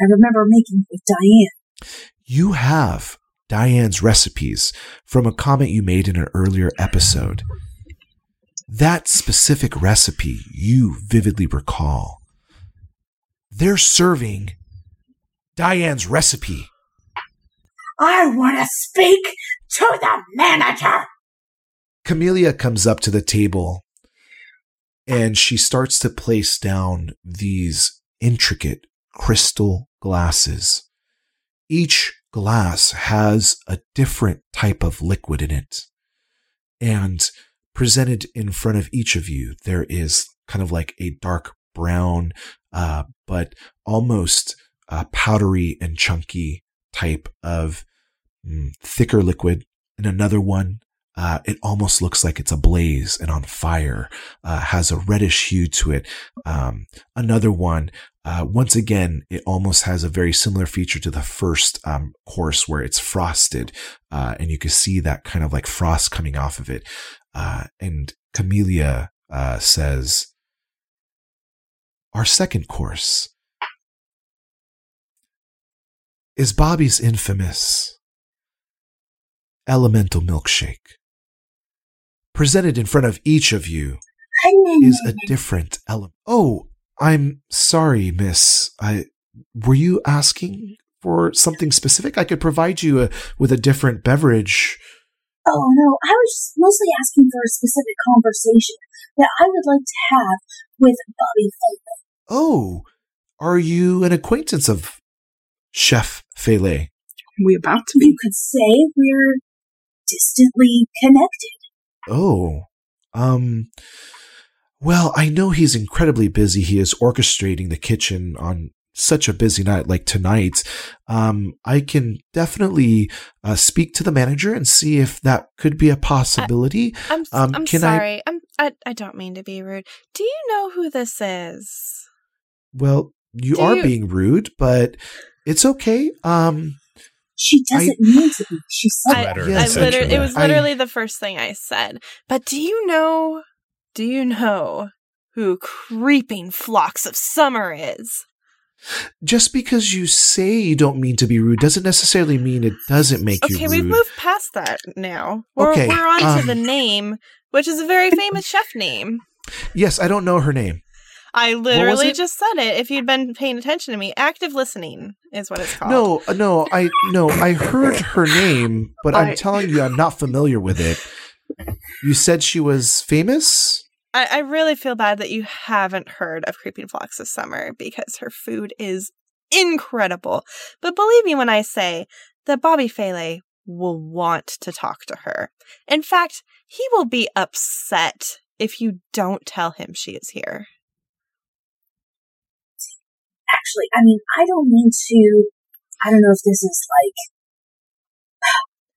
I remember making it with Diane. You have Diane's recipes from a comment you made in an earlier episode. That specific recipe you vividly recall. They're serving Diane's recipe. I want to speak to the manager. Camellia comes up to the table and she starts to place down these intricate crystal glasses. Each glass has a different type of liquid in it. And presented in front of each of you, there is kind of like a dark brown, uh, but almost uh, powdery and chunky type of mm, thicker liquid. And another one uh, it almost looks like it's ablaze and on fire, uh, has a reddish hue to it. Um, another one, uh, once again, it almost has a very similar feature to the first um, course where it's frosted, uh, and you can see that kind of like frost coming off of it. Uh, and Camellia, uh, says, Our second course is Bobby's infamous elemental milkshake. Presented in front of each of you is a different element. Oh, I'm sorry, miss. I were you asking for something specific? I could provide you a, with a different beverage. Oh no, I was mostly asking for a specific conversation that I would like to have with Bobby Fulton. Oh, are you an acquaintance of Chef Fele? We about to be. You could say we're distantly connected. Oh, um, well, I know he's incredibly busy. He is orchestrating the kitchen on such a busy night like tonight. Um, I can definitely uh, speak to the manager and see if that could be a possibility. I'm Um, I'm can I- sorry. I'm I I don't mean to be rude. Do you know who this is? well, you Do are you- being rude, but it's okay. Um, She doesn't mean to be. She said I, that. Letter, I literally, it was I- literally the first thing I said. But do you know? Do you know who creeping Phlox of summer is? just because you say you don't mean to be rude doesn't necessarily mean it doesn't make you Okay, we've moved past that now. We're, Okay, we're on to um, the name, which is a very famous chef name. yes, I don't know her name. I literally just said it. If you'd been paying attention to me, active listening is what it's called. No, uh, no, I no, I heard her name, but I- I'm telling you, I'm not familiar with it. You said she was famous. I, I really feel bad that you haven't heard of Creeping Phlox of Summer because her food is incredible. But believe me when I say that Bobby Fele will want to talk to her. In fact, he will be upset if you don't tell him she is here. Actually, I mean, I don't mean to. I don't know if this is like.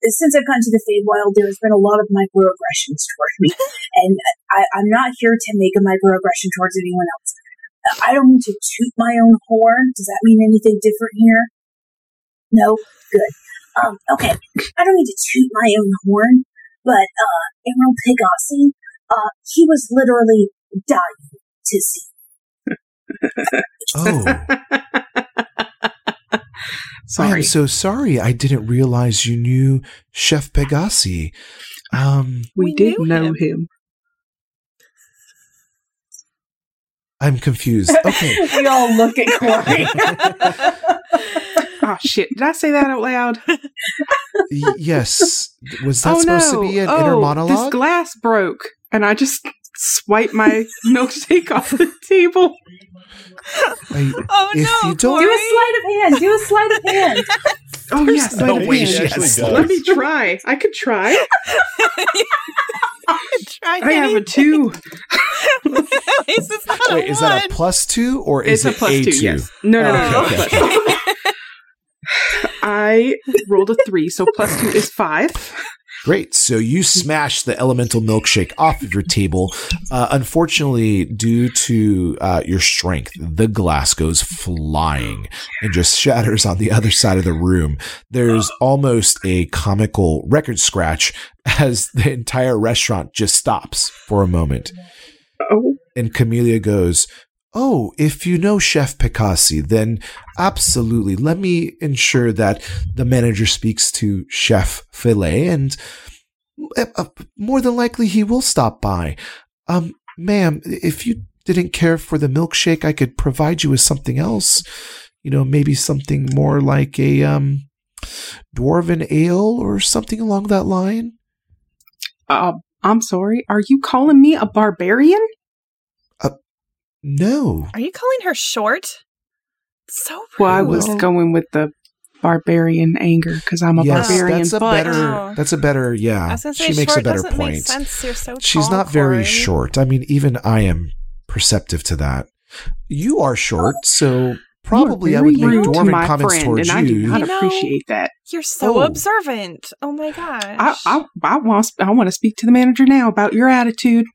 Since I've gone to the Feywild, there's been a lot of microaggressions toward me, and I, I'm not here to make a microaggression towards anyone else. I don't mean to toot my own horn. Does that mean anything different here? No, good. Um, okay, I don't mean to toot my own horn, but uh, Emerald Pegasi, uh, he was literally dying to see. Oh, I Sorry. am so sorry. I didn't realize you knew Chef Pegasi. Um, we, We did know him. him. I'm confused. Okay, we all look at Corey. Oh shit! Did I say that out loud? Y- yes. Was that oh supposed no! to be an oh, inner monologue? this glass broke, and I just swiped my milkshake off the table. I- Oh If no! you don't- Do a sleight of hand. Do a sleight of hand. Oh There's yes, no I way can. she actually does. Let me try. I could try. Try I have a two. At least not Wait, a is that a plus two or is It's a it plus a two. two? Yes. No, no, no. Oh, no, okay, plus okay. I rolled a three, so plus two is five. Great. So you smash the elemental milkshake off of your table. Uh, unfortunately, due to uh, your strength, the glass goes flying and just shatters on the other side of the room. There's almost a comical record scratch as the entire restaurant just stops for a moment. Oh, And Camellia goes, Oh, if you know Chef Picassi, then absolutely. Let me ensure that the manager speaks to Chef Filet, and uh, uh, more than likely he will stop by. Um, ma'am, if you didn't care for the milkshake, I could provide you with something else. You know, maybe something more like a um, dwarven ale or something along that line. uh, I'm sorry. Are you calling me a barbarian? No. Are you calling her short? So rude. Well, I was going with the barbarian anger because I'm a yes, barbarian. that's a but better. Oh. That's a better. Yeah, say she makes short a better point. Make sense. You're so She's tall, not very Corey. short. I mean, even I am perceptive to that. You are short, so probably I would very make dwarven comments friend, towards and I do you. not You know- appreciate that. You're so Oh. observant. Oh my gosh. I, I, I want I want to speak to the manager now about your attitude.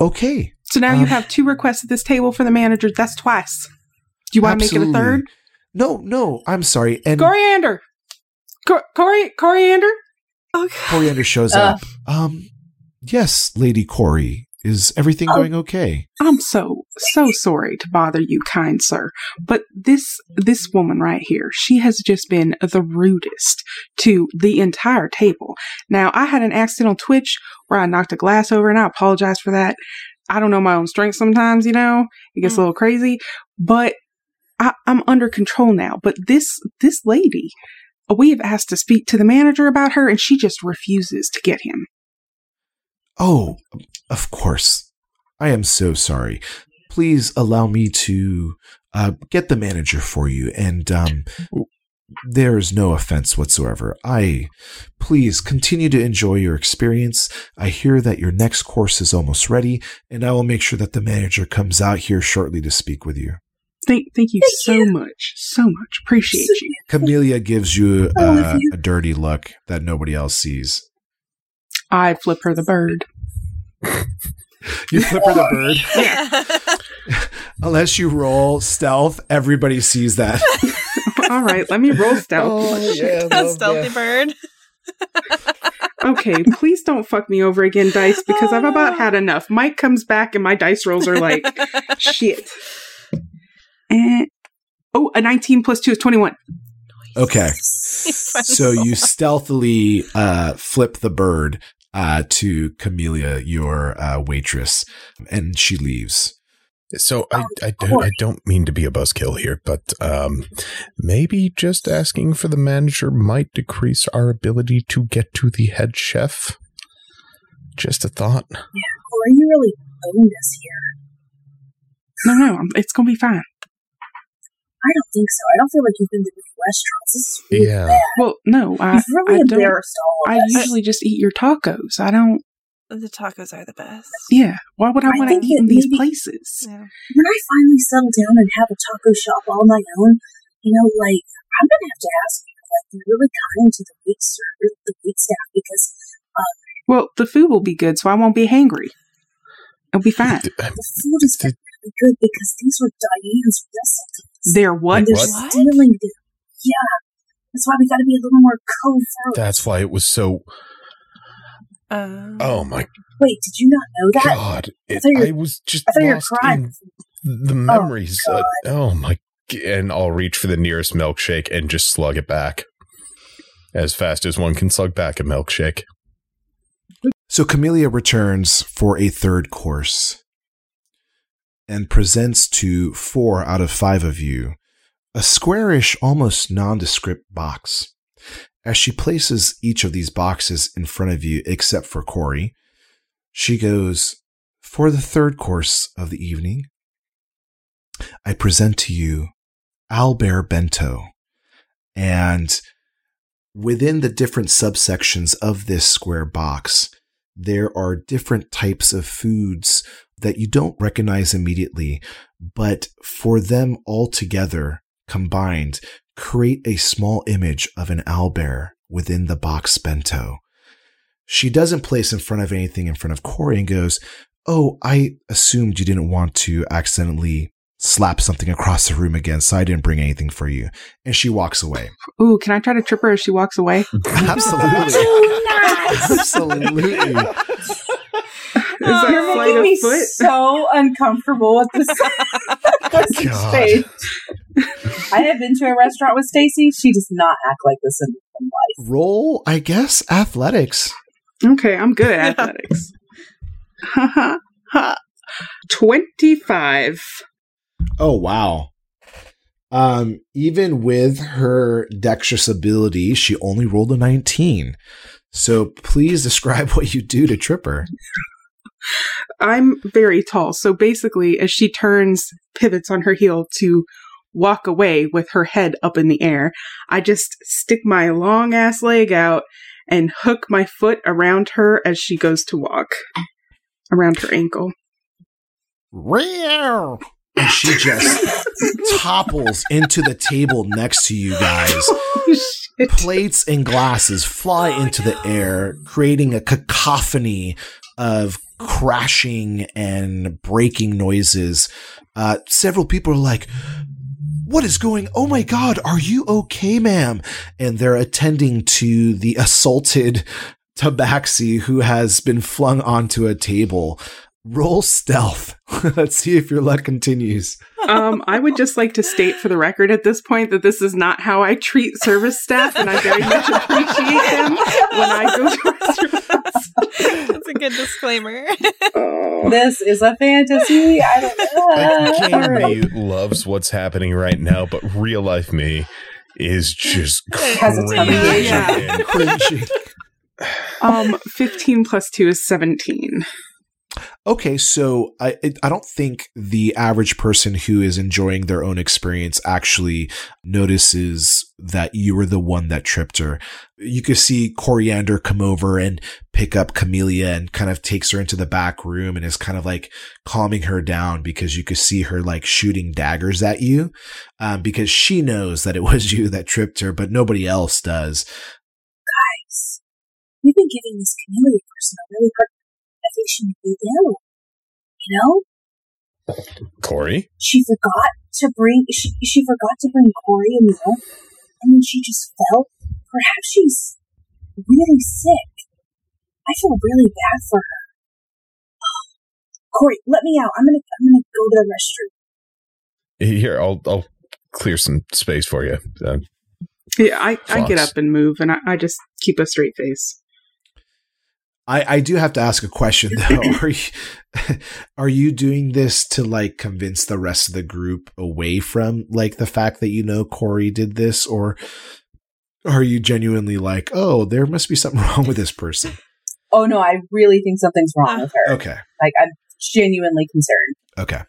Okay, So now Um, you have two requests at this table for the manager. That's twice. Do you want to make it a third? No, no, I'm sorry. And Coriander. Cor- Cori- coriander. okay. Coriander shows Uh. up. Um, yes, Lady Cori. Is everything Oh. going okay? I'm so so sorry to bother you, kind sir, but this this woman right here, she has just been the rudest to the entire table. Now, I had an accidental twitch where I knocked a glass over, and I apologize for that. I don't know my own strength sometimes, you know, it gets a Mm. little crazy, but I, I'm under control now. But this this lady, we have asked to speak to the manager about her, and she just refuses to get him. Oh, of course. I am so sorry. Please allow me to uh, get the manager for you. And um, there is no offense whatsoever. I please continue to enjoy your experience. I hear that your next course is almost ready, and I will make sure that the manager comes out here shortly to speak with you. Thank thank you Thank so you. much, so much. Appreciate So- you. Camellia gives you Oh, uh, you- a dirty look that nobody else sees. I flip her the bird. You flip her the bird. Yeah. Unless you roll stealth, everybody sees that. All right, let me roll stealth. A stealthy bird. Okay, please don't fuck me over again, dice, because I've about had enough. Mike comes back and my dice rolls are like shit. And oh, a 19 plus 2 is 21. Okay. So you stealthily uh, flip the bird uh, to Camellia, your uh, waitress, and she leaves. So I, I, don't, I don't mean to be a buzzkill here, but um, maybe just asking for the manager might decrease our ability to get to the head chef. Just a thought. Yeah, Or you really owned us here. No, no, it's gonna be fine. I don't think so. I don't feel like you've been to many restaurants. This is really Yeah. bad. Well, no, I, You've really I don't. embarrassed all of I us. usually just eat your tacos. I don't. The tacos are the best. Yeah, why would I I want to eat in that these maybe- places? Yeah. when I finally settle down and have a taco shop all my own, you know, like I'm gonna have to ask you, like, be really kind to the wait ser- the wait staff because um, Well, the food will be good, so I won't be hangry. It'll be fine. The food is really good because these were Diane's recipes. They're what? and they're What? stealing them. Yeah, that's why we got to be a little more covert. That's why it was so. Um, Oh my Wait, did you not know that? god! It, thought you were- I was just I thought you were lost in the memories. God. Uh, oh my! g- And I'll reach for the nearest milkshake and just slug it back as fast as one can slug back a milkshake. So Camellia returns for a third course and presents to four out of five of you a squarish, almost nondescript box. As she places each of these boxes in front of you, except for Corey, she goes, For the third course of the evening, I present to you Owlbear Bento. And within the different subsections of this square box, there are different types of foods that you don't recognize immediately, but for them all together combined create a small image of an owlbear within the box bento. She doesn't place in front of anything in front of Corey and goes, Oh, I assumed you didn't want to accidentally slap something across the room again, so I didn't bring anything for you. And she walks away. Ooh, can I try to trip her as she walks away? Absolutely. Absolutely. Is that You're making me foot? so uncomfortable with this message God. Stage. I have been to a restaurant with Stacy. She does not act like this in, in life. Roll, I guess, athletics. Okay, I'm good at athletics. Ha ha ha. 25. Oh wow. Um, even with her dexterous ability, she only rolled a 19. So please describe what you do to trip her. I'm very tall, so basically, as she turns, pivots on her heel to walk away with her head up in the air, I just stick my long ass leg out and hook my foot around her as she goes to walk around her ankle. And she just topples into the table next to you guys. Oh. Plates and glasses fly into the air, creating a cacophony of crashing and breaking noises. Uh, several people are like, what is going? Oh my God, are you okay, ma'am? And they're attending to the assaulted Tabaxi who has been flung onto a table. Roll stealth. Let's see if your luck continues. Um, I would just like to state for the record at this point that this is not how I treat service staff, and I very much appreciate them when I go to. That's a good disclaimer. This is a fantasy. I don't game know. me loves what's happening right now, but real life me is just Has cringing. Yeah. and Cringing. Um, fifteen plus two is seventeen. Okay, so I I don't think the average person who is enjoying their own experience actually notices that you were the one that tripped her. You could see Coriander come over and pick up Camellia and kind of takes her into the back room and is kind of like calming her down because you could see her like shooting daggers at you um, because she knows that it was you that tripped her, but nobody else does. Guys, we've been giving this Camellia person a really hard I think she may be ill. You know? Corey. She forgot to bring she, she forgot to bring Corey a meal and then she just felt perhaps she's really sick. I feel really bad for her. Oh, Corey, let me out. I'm gonna I'm gonna go to the restroom. Here, I'll I'll clear some space for you. Uh, Yeah, I, I get up and move, and I, I just keep a straight face. I, I do have to ask a question though. Are you, are you doing this to like convince the rest of the group away from like the fact that you know Corey did this, or are you genuinely like, oh, there must be something wrong with this person? Oh no, I really think something's wrong with her. Okay, Like I'm genuinely concerned. okay.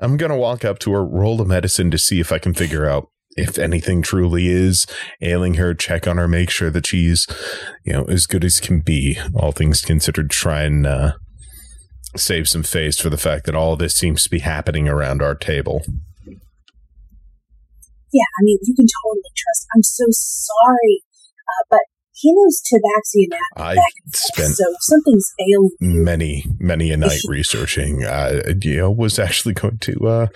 I'm gonna walk up to her, roll the medicine to see if I can figure out if anything truly is ailing her. Check on her, make sure that she's, you know, as good as can be. All things considered, try and uh, save some face for the fact that all this seems to be happening around our table. Yeah, I mean you can totally trust. I'm so sorry, uh, but he knows Tabaxi and I back and forth, spent so something's ailing. many, many a night researching. Uh, you know, was actually going to uh,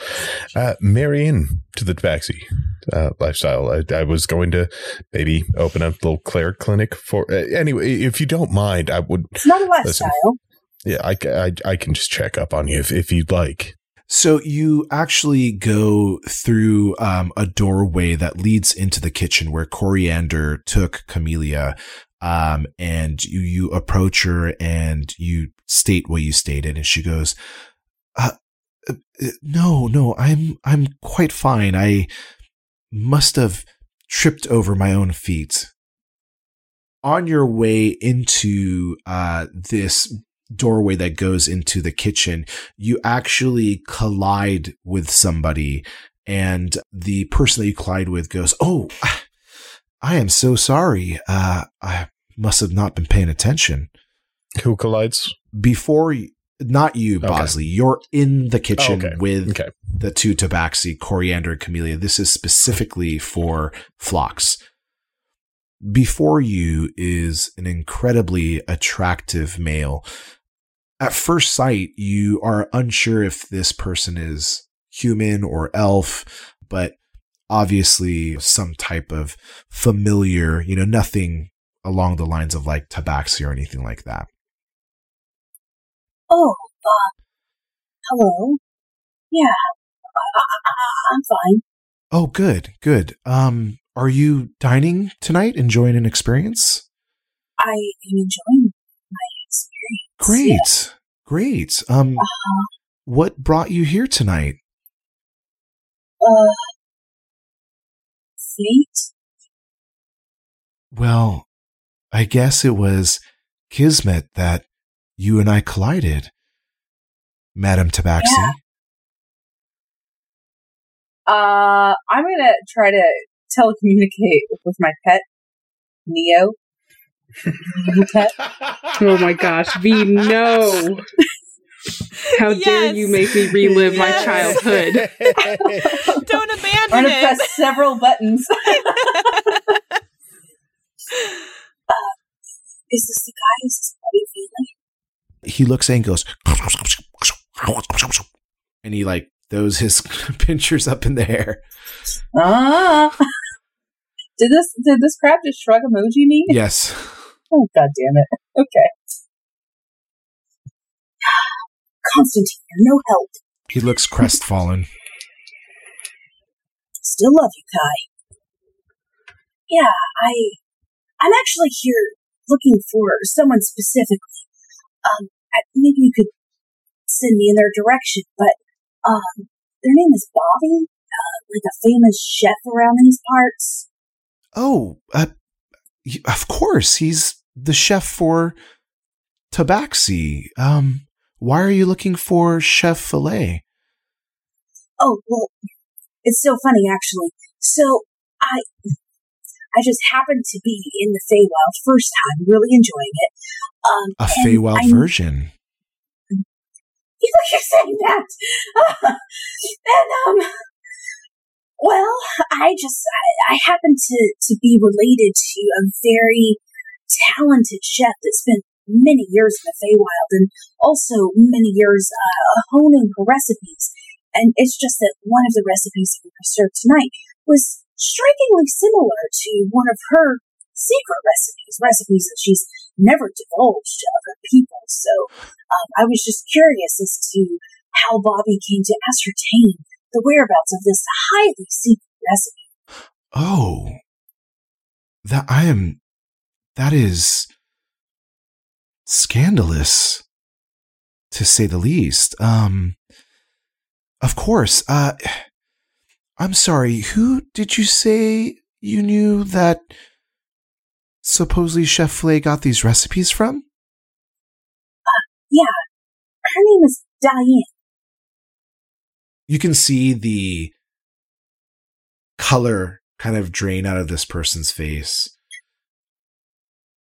uh, marry in to the tabaxi uh, lifestyle. I, I was going to maybe open up a little Claire clinic for. Uh, anyway, if you don't mind, I would. It's not a lifestyle. Yeah, I, I, I can just check up on you if, if you'd like. So you actually go through um, a doorway that leads into the kitchen where Coriander took Camellia, um, and you you approach her and you state what you stated, and she goes, uh, uh, "No, no, I'm I'm quite fine. I must have tripped over my own feet." On your way into uh, this doorway that goes into the kitchen, you actually collide with somebody and the person that you collide with goes, Oh, I am so sorry. Uh, I must have not been paying attention. Who collides? Before, not you, Okay. Bosley, you're in the kitchen Okay. with Okay. the two tabaxi, coriander, and camellia. This is specifically for Phlox. Before you is an incredibly attractive male. At first sight, you are unsure if this person is human or elf, but obviously some type of familiar, you know, nothing along the lines of like tabaxi or anything like that. Oh, uh, hello. Yeah, I, I, I'm fine. Oh, good, good. Um, are you dining tonight, enjoying an experience? I am enjoying Great, great. Um, Uh, what brought you here tonight? uh, fate. Well, I guess it was kismet that you and I collided, Madame Tabaxi. Yeah. Uh, I'm gonna try to telecommunicate with my pet, Neo. Pet. Oh my gosh, V, no! How dare you make me relive my childhood? Don't I'm abandon gonna it. press several buttons. uh, is this the guy? Is this Buddy Feely? He looks and goes, and he like throws his pinchers up in the air. Ah. Did this did this crab just shrug emoji me? Yes. Oh god damn it. Okay. Constantine, no help. He looks crestfallen. Still love you, Kai. Yeah, I, I'm actually here looking for someone specifically. Um, I, maybe you could send me in their direction, but um, their name is Bobby, uh, like a famous chef around these parts. Oh, uh, of course, he's the chef for Tabaxi. Um, why are you looking for Chef Filet? Oh well, it's so funny actually. So I, I just happened to be in the Feywild first time, really enjoying it. Um, A Feywild I- version. You keep saying that. and um well, I just I, I happen to to be related to a very talented chef that spent many years in the Feywild and also many years uh, honing her recipes. And it's just that one of the recipes that we served tonight was strikingly similar to one of her secret recipes, recipes that she's never divulged to other people. So um, I was just curious as to how Bobby came to ascertain the whereabouts of this highly secret recipe. Oh, that I am. That is scandalous, to say the least. Um, of course. Uh, I'm sorry. Who did you say you knew that supposedly Chef Flay got these recipes from? Yeah, her name is Diane. You can see the color kind of drain out of this person's face.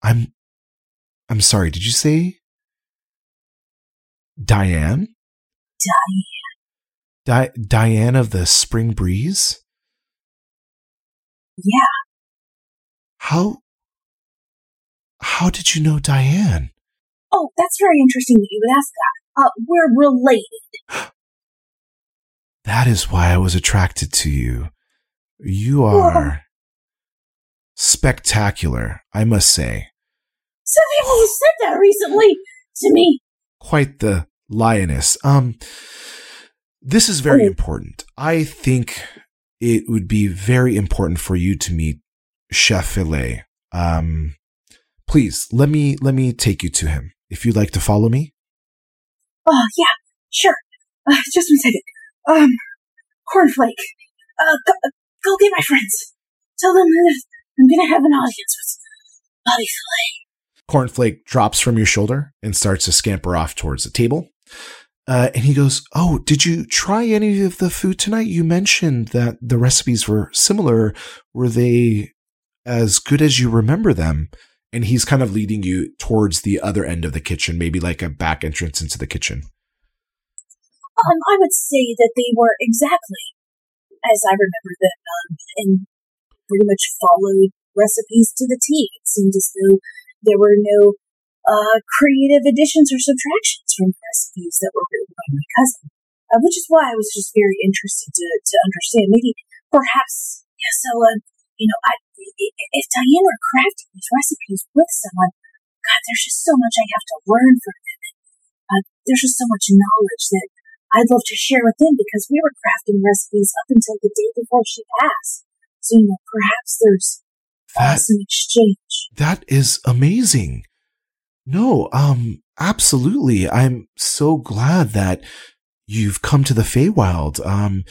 I'm I'm sorry, did you say Diane? Diane. Di- Diane of the Spring Breeze? Yeah, How How did you know Diane? Oh, that's very interesting that you would ask that. Uh, we're related. That is why I was attracted to you. You are spectacular, I must say. Some people have said that recently to me. quite the lioness. Um, this is very Oh. important. I think it would be very important for you to meet Chef Filet. Um, please let me let me take you to him. If you'd like to follow me, Oh, yeah, sure. Uh, just one second. Um, Cornflake, uh, go, go get my friends. Tell them that I'm gonna have an audience with Bobby Flay. Cornflake drops from your shoulder and starts to scamper off towards the table. Uh, and he goes, "Oh, did you try any of the food tonight? You mentioned that the recipes were similar. Were they as good as you remember them?" And he's kind of leading you towards the other end of the kitchen, maybe like a back entrance into the kitchen. Um, I would say that they were exactly as I remember them, um, and pretty much followed recipes to the T. It seemed as though there were no uh, creative additions or subtractions from the recipes that were written by my cousin, uh, which is why I was just very interested to, to understand. Maybe, perhaps, yeah, so, uh, you know, i- if Diane were crafting these recipes with someone, God, there's just so much I have to learn from them. Uh, there's just so much knowledge that I'd love to share with them because we were crafting recipes up until the day before she passed. So, you know, perhaps there's That some exchange. that is amazing. No, um, absolutely. I'm so glad that you've come to the Feywild. Um,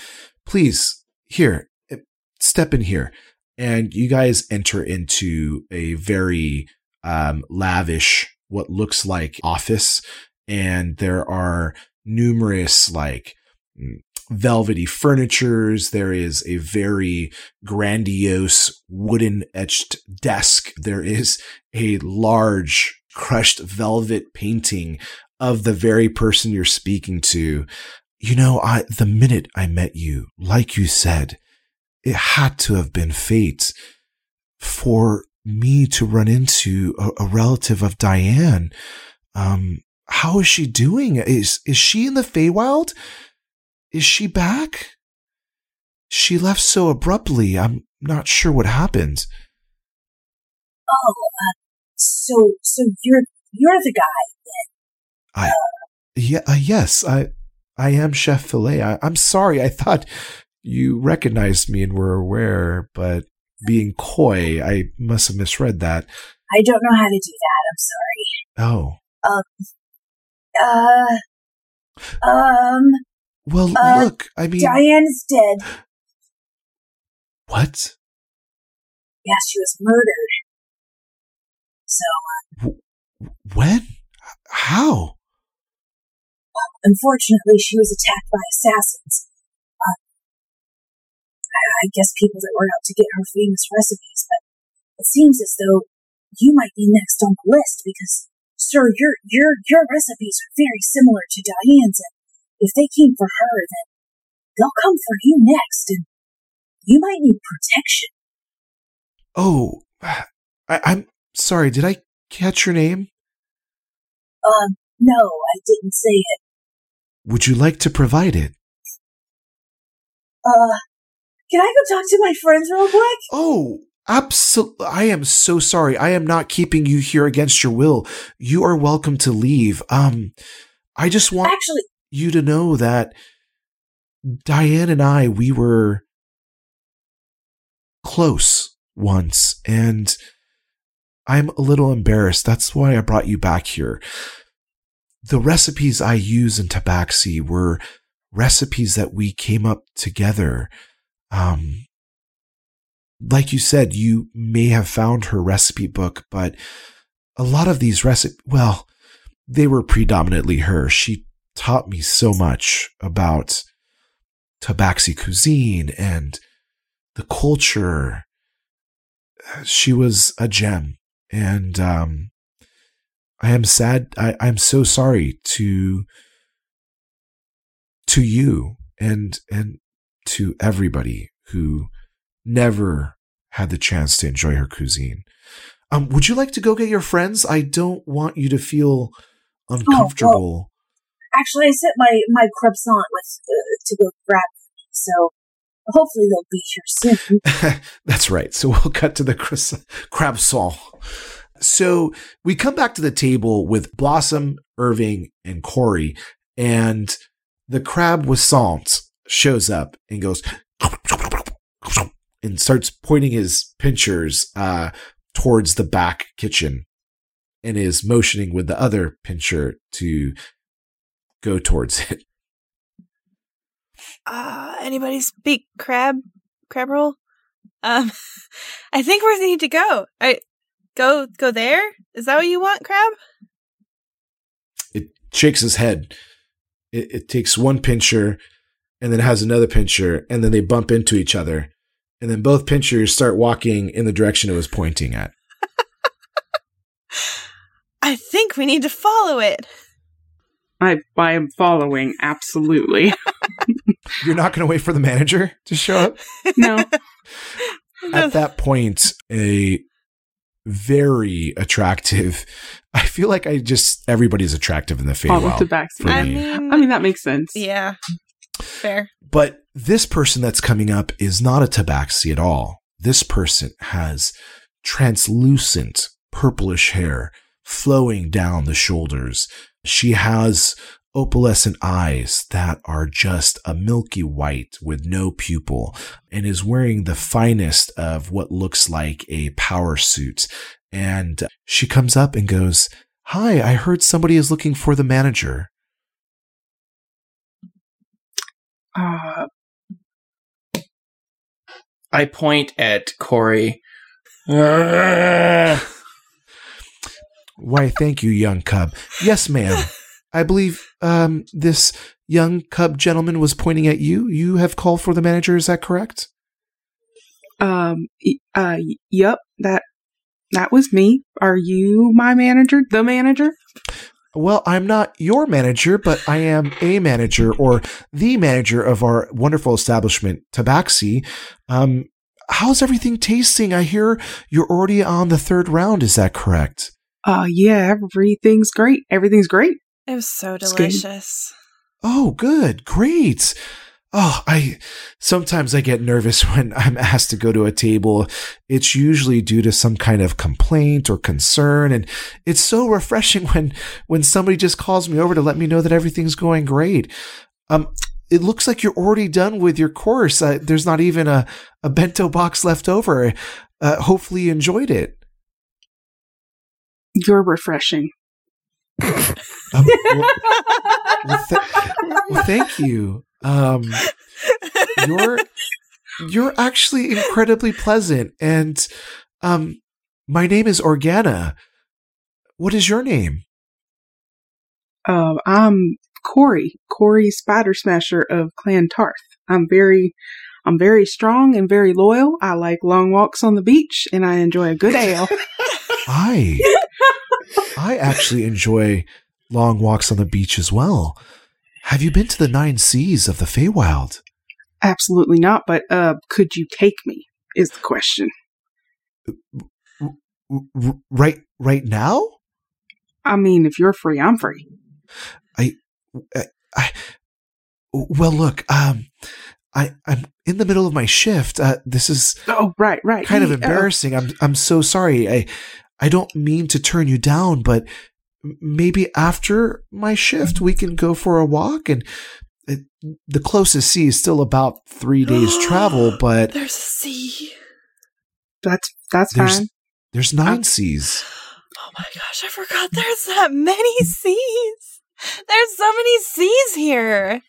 please, here, eh, step in here. And you guys enter into a very um, lavish, what looks like office. And there are numerous, like, mm, velvety furnitures. There is a very grandiose wooden etched desk. There is a large crushed velvet painting of the very person you're speaking to. You know, I, the minute I met you, like you said, it had to have been fate for me to run into a, a relative of Diane. Um, how is she doing? Is, is she in the Feywild? Is she back? She left so abruptly. I'm not sure what happened. Oh, uh, so so you're you're the guy. I Yeah, uh, yes, I I am Chef Filet. I, I'm sorry. I thought you recognized me and were aware, but being coy, I must have misread that. I don't know how to do that. I'm sorry. Oh, Uh, um, well, Uh, look. I mean, Diane's dead. what? Yeah, she was murdered. So, When? How? unfortunately, she was attacked by assassins. Uh, I, I guess people that were out to get her famous recipes, but it seems as though you might be next on the list because, sir, your your your recipes are very similar to Diane's, and if they came for her, then they'll come for you next, and you might need protection. Oh, I, I'm sorry. Did I catch your name? Um, no, I didn't say it. Would you like to provide it? Uh, can I go talk to my friends real quick? Oh, absolutely. I am so sorry. I am not keeping you here against your will. You are welcome to leave. Um, I just want Actually, you to know that Diane and I, we were close once, and I'm a little embarrassed. That's why I brought you back here. The recipes I use in Tabaxi were recipes that we came up together. Um, like you said, you may have found her recipe book, but a lot of these recipes, well, they were predominantly her. She taught me so much about Tabaxi cuisine and the culture. She was a gem. And um, I am sad. I, I'm so sorry to to you and and to everybody who never had the chance to enjoy her cuisine. Um, would you like to go get your friends? I don't want you to feel uncomfortable. actually, I sent my my croissant with uh, to go grab them, so hopefully they'll be here soon. That's right. So we'll cut to the croissant- crab sol. So we come back to the table with Blossom, Irving, and Corey, and the crab with salt shows up and goes and starts pointing his pinchers uh, towards the back kitchen and is motioning with the other pincher to go towards it. Uh, anybody speak crab? Crab roll? Um, I think we need to go. I go go there. Is that what you want, crab? It shakes his head. It, it takes one pincher and then has another pincher, and then they bump into each other. And then both pinchers start walking in the direction it was pointing at. I think we need to follow it. I, I am following, absolutely. You're not going to wait for the manager to show up? no. At that point, a very attractive. I feel like I just everybody's attractive in the Follow Feywild. to back. for I mean, I mean, that makes sense. yeah, fair. But this person that's coming up is not a tabaxi at all. This person has translucent purplish hair flowing down the shoulders. She has opalescent eyes that are just a milky white with no pupil and is wearing the finest of what looks like a power suit. And she comes up and goes, Hi, I heard somebody is looking for the manager. Uh, I point at Corey. Why, thank you, young cub. Yes, ma'am. I believe um, this young cub gentleman was pointing at you. You have called for the manager. Is that correct? um, uh, yep, that, that was me. Are you my manager? The manager? Well, I'm not your manager, but I am a manager or the manager of our wonderful establishment, Tabaxi. Um, how's everything tasting? I hear you're already on the third round. Is that correct? Uh, yeah, everything's great. Everything's great. It was so It's good. delicious. Oh, good. Great. Oh, I sometimes I get nervous when I'm asked to go to a table. It's usually due to some kind of complaint or concern. And it's so refreshing when, when somebody just calls me over to let me know that everything's going great. Um, it looks like you're already done with your course. Uh, there's not even a, a bento box left over. Uh, hopefully you enjoyed it. You're refreshing. Um, well, well, th- well, thank you. Um, you're you're actually incredibly pleasant, and um, my name is Organa. What is your name? Uh, I'm Corey, Corey Spider Smasher of Clan Tarth. I'm very, I'm very strong and very loyal. I like long walks on the beach, and I enjoy a good ale. I I actually enjoy long walks on the beach as well. Have you been to the nine seas of the Feywild? Absolutely not. But uh, could you take me? Is the question. Right, right now? I mean, if you're free, I'm free. I, I, well, look, um, I, I'm in the middle of my shift. Uh, this is Oh, right, right. kind of He- uh, embarrassing. I'm, I'm so sorry. I, I don't mean to turn you down, but maybe after my shift we can go for a walk and. uh, The closest sea is still about three days travel, but There's a sea. that's that's there's fine. there's nine seas. Oh my gosh, I forgot there's that many seas. There's so many seas here.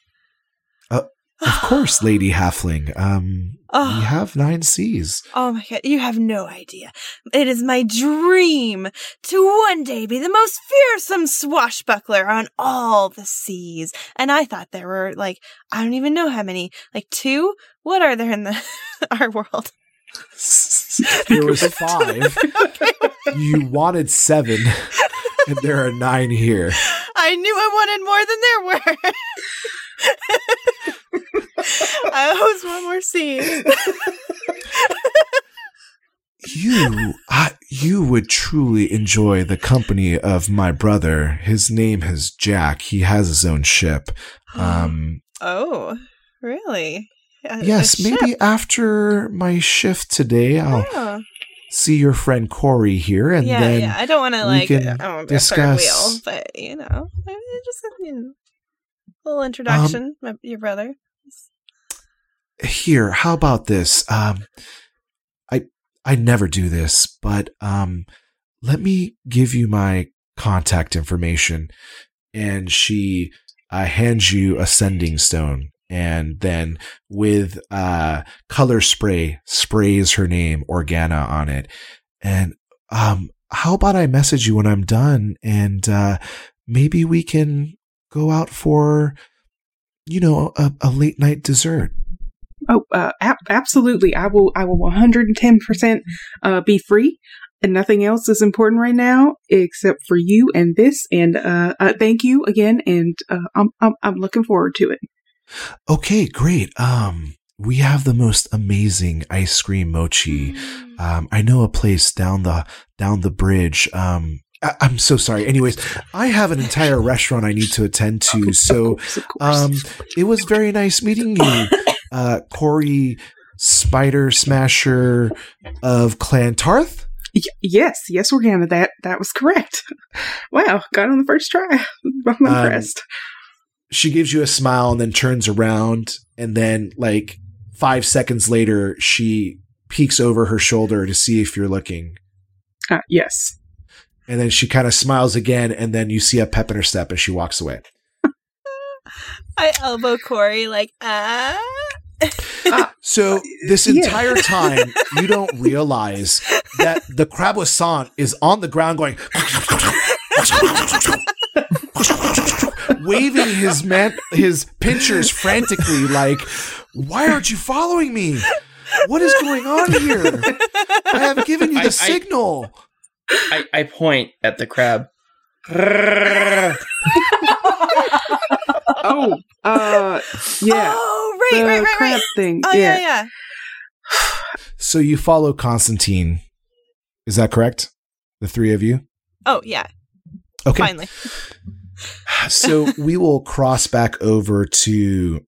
Of course, Lady Halfling. Um, Oh. we have nine seas. Oh my god, you have no idea. It is my dream to one day be the most fearsome swashbuckler on all the seas. And I thought there were like, I don't even know how many, like two? What are there in the our world? there was five. You wanted seven, and there are nine here. I knew I wanted more than there were. I always want more seas. You, I, you would truly enjoy the company of my brother. His name is Jack. He has his own ship. Um, oh, really? A- a yes, ship. maybe after my shift today, I'll Oh. see your friend Corey here, and yeah, then yeah. I don't want to like I don't want to be a third discuss- wheel, but you know, I- just you know, a little introduction. my, your brother. here how about this um i i never do this but um let me give you my contact information and she uh, hands you a sending stone and then with uh color spray sprays her name organa on it and um how about i message you when i'm done and uh maybe we can go out for you know a, a late night dessert Oh, uh, ab- absolutely. I will. I will 110 percent uh, be free, and nothing else is important right now except for you and this. And uh, uh, thank you again. And uh, I'm, I'm I'm looking forward to it. Okay, great. Um, we have the most amazing ice cream mochi. Mm. Um, I know a place down the down the bridge. Um, I- I'm so sorry. Anyways, I have an entire restaurant I need to attend to. So, of course, of course. um, it was very nice meeting you, uh, Corey Spider Smasher of Clan Tarth. Y- yes, yes, Organa. That that was correct. wow, got on the first try. I'm Um, impressed. She gives you a smile and then turns around, and then like five seconds later, she peeks over her shoulder to see if you're looking. Uh, yes. And then she kind of smiles again, and then you see a pep in her step, and she walks away. I elbow Corey like ah. So this Yeah. entire time, you don't realize that the Crabouissant is on the ground going, waving his man, his pinchers frantically, like, "Why aren't you following me? What is going on here? I have given you the I- signal." I, I point at the crab. Oh, uh, yeah. Oh, right, the right, right, crab right. thing. Oh yeah, yeah. So you follow Constantine. Is that correct? The three of you. Oh yeah. Okay. Finally. so we will cross back over to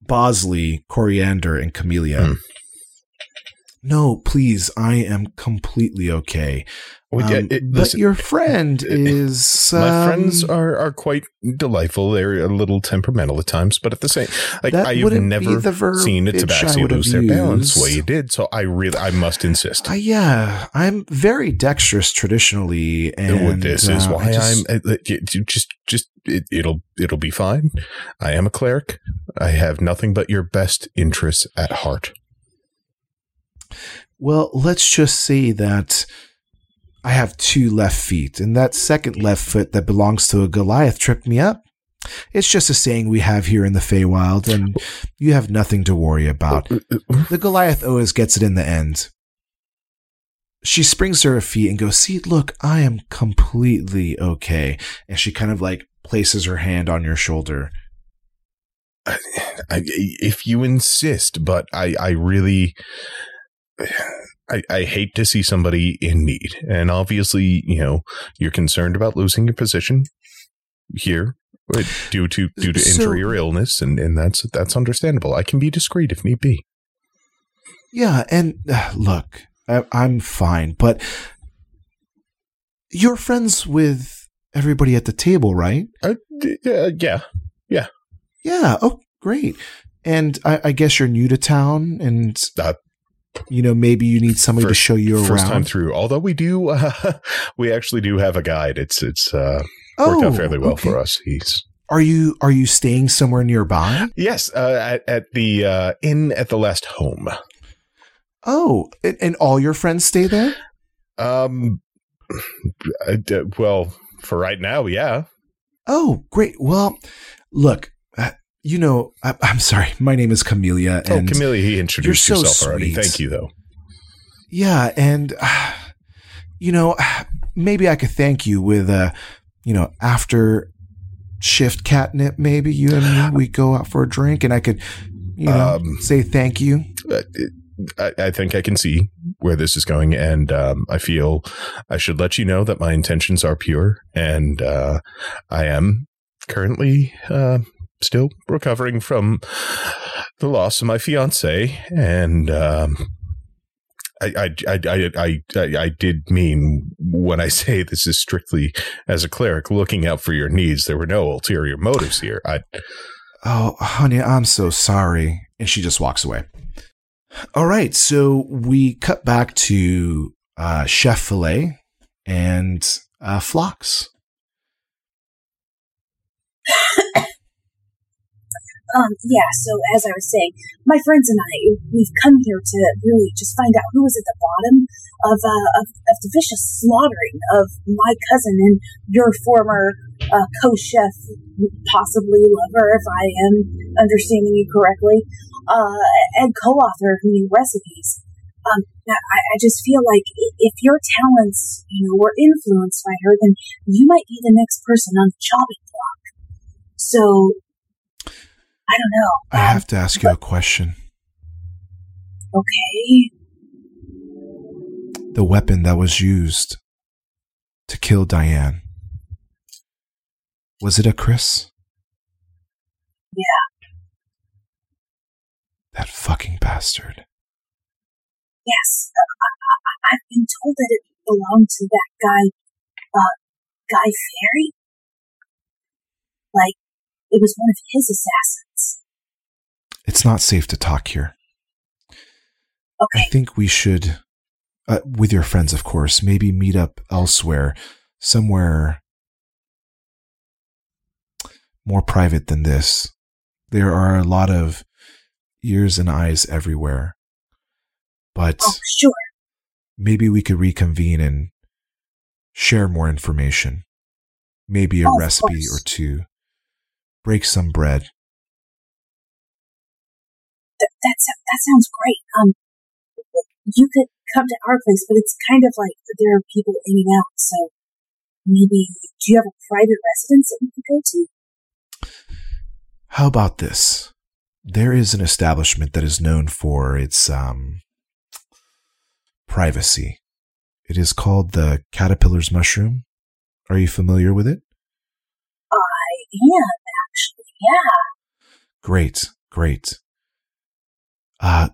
Bosley, Coriander, and Camellia. Hmm. No, please, I am completely okay. Um, yeah, it- but your friend is. my friends um, are are quite delightful. They're a little temperamental at times, but at the same, like I've wouldn't never seen a I tabaxi have lose their balance the way you did. So I really, I must insist. Uh, yeah, I'm very dexterous traditionally, and Well, this is uh, why I just- I'm uh, uh, just just it, it'll it'll be fine. I am a cleric. I have nothing but your best interests at heart. Well, let's just say that I have two left feet, and that second left foot that belongs to a Goliath tripped me up. It's just a saying we have here in the Feywild, and you have nothing to worry about. The Goliath always gets it in the end. She springs to her feet and goes, See, look, I am completely okay. And she kind of like places her hand on your shoulder. I, if you insist, but I, I really, I, I hate to see somebody in need. And obviously, you know, you're concerned about losing your position here due to due to So- injury or illness, and, and that's that's understandable. I can be discreet if need be. Yeah, and uh, look, I, I'm fine, but you're friends with everybody at the table, right? Uh, uh, yeah, Yeah. Oh, great. And I, I guess you're new to town, and Uh, you know maybe you need somebody to show you around first time through. Although we do, uh, we actually do have a guide. It's it's uh, oh, worked out fairly well okay. for us. He's Are you are you staying somewhere nearby? yes, uh, at, at the uh, inn at the last home. Oh, and, and all your friends stay there? Um, I well, for right now, yeah. Oh, great. Well, look, you know, I, I'm sorry. My name is Camellia, oh, and Camellia, he introduced so yourself already. Thank you, though. Yeah, and uh, you know, maybe I could thank you with uh, you know, after shift catnip. Maybe you and me we go out for a drink, and I could, you know, Um, say thank you. Uh, it- I, I think I can see where this is going, and um, I feel I should let you know that my intentions are pure, and uh, I am currently uh, still recovering from the loss of my fiance, and um, I, I, I, I, I, I, I did mean when I say this is strictly as a cleric looking out for your needs. There were no ulterior motives here. I, Oh, honey, I'm so sorry. And she just walks away. All right, so we cut back to uh, Chef Filet and uh, Phlox. Um, yeah, so as I was saying, my friends and I, we've come here to really just find out who was at the bottom of, uh, of, of the vicious slaughtering of my cousin and your former uh, co-chef, possibly lover, if I am understanding you correctly, uh, and co-author of new recipes. Um, I, I just feel like if your talents, you know, were influenced by her, then you might be the next person on the chopping block. So, I don't know. I Um, have to ask you a question. Okay. The weapon that was used to kill Diane, was it a kris? Yeah. That fucking bastard. Yes. Uh, I, I've been told that it belonged to that guy, uh, Guy Fieri. Like, it was one of his assassins. It's not safe to talk here. I think we should, uh, with your friends, of course, maybe meet up elsewhere, somewhere more private than this. There are a lot of ears and eyes everywhere. But Oh, sure. maybe we could reconvene and share more information. Maybe a Oh, recipe or two. Break some bread. That, that, that sounds great. Um, you could come to our place, but it's kind of like there are people in and out, so maybe, do you have a private residence that we could go to? How about this? There is an establishment that is known for its um, privacy. It is called the Caterpillar's Mushroom. Are you familiar with it? I am, actually, yeah. Great, Great. Uh,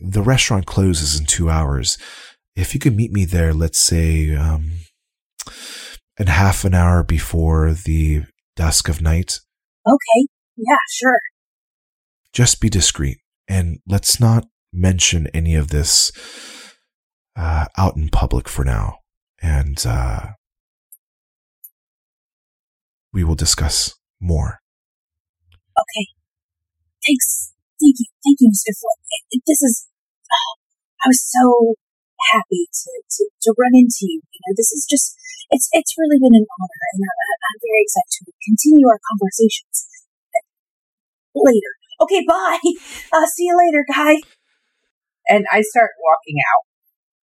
the restaurant closes in two hours. If you could meet me there, let's say, um, in half an hour before the dusk of night, Okay. Yeah, sure. just be discreet and let's not mention any of this uh, out in public for now. And uh, we will discuss more. Okay. Thanks. Thank you. Thank you, Mr. Floyd. This is. Oh, I was so happy to, to, to run into you. You know, this is just. It's it's really been an honor, and I, I- I'm very excited to continue our conversations later. Okay, bye. Uh, see you later, guy. And I start walking out.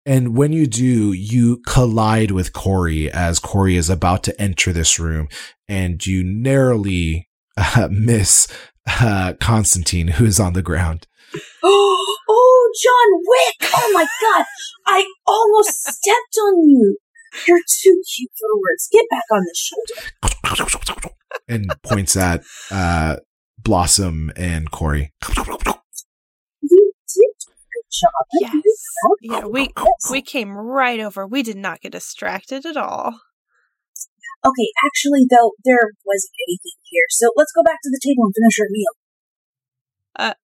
And when you do, you collide with Corey as Corey is about to enter this room, and you narrowly uh, miss uh, Constantine, who is on the ground. oh, John Wick! Oh my god! I almost stepped on you. You're too cute for words. Get back on the shoulder. and points at uh, Blossom and Corey. You did a good job. Yes. very proud of Yeah, we we came right over. We did not get distracted at all. Okay, actually, though, there wasn't anything here, so let's go back to the table and finish our meal. Uh.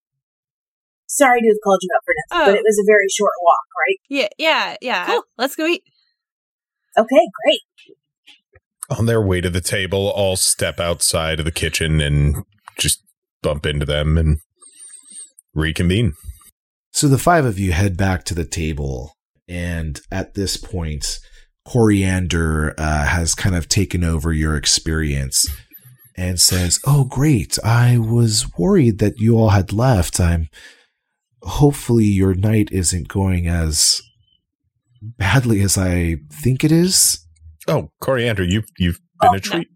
Sorry to have called you up for nothing, but Oh. it was a very short walk, right? Yeah, yeah, yeah. Cool. Let's go eat. Okay, great. On their way to the table, all step outside of the kitchen and just bump into them and reconvene. So the five of you head back to the table, and at this point, Coriander uh, has kind of taken over your experience and says, "Oh, great! I was worried that you all had left. I'm hopefully your night isn't going as badly as I think it is." Oh, Coriander, you've you've been Oh, a treat.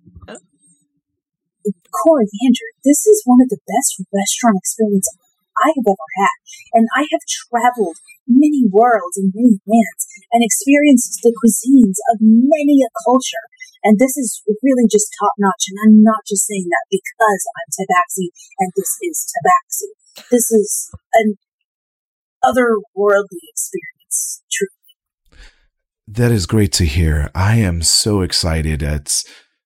Coriander, this is one of the best restaurant experiences I have ever had, and I have traveled many worlds and many lands and experienced the cuisines of many a culture. And this is really just top notch. And I'm not just saying that because I'm Tabaxi and this is Tabaxi. This is an otherworldly experience. truly. That is great to hear. I am so excited. It's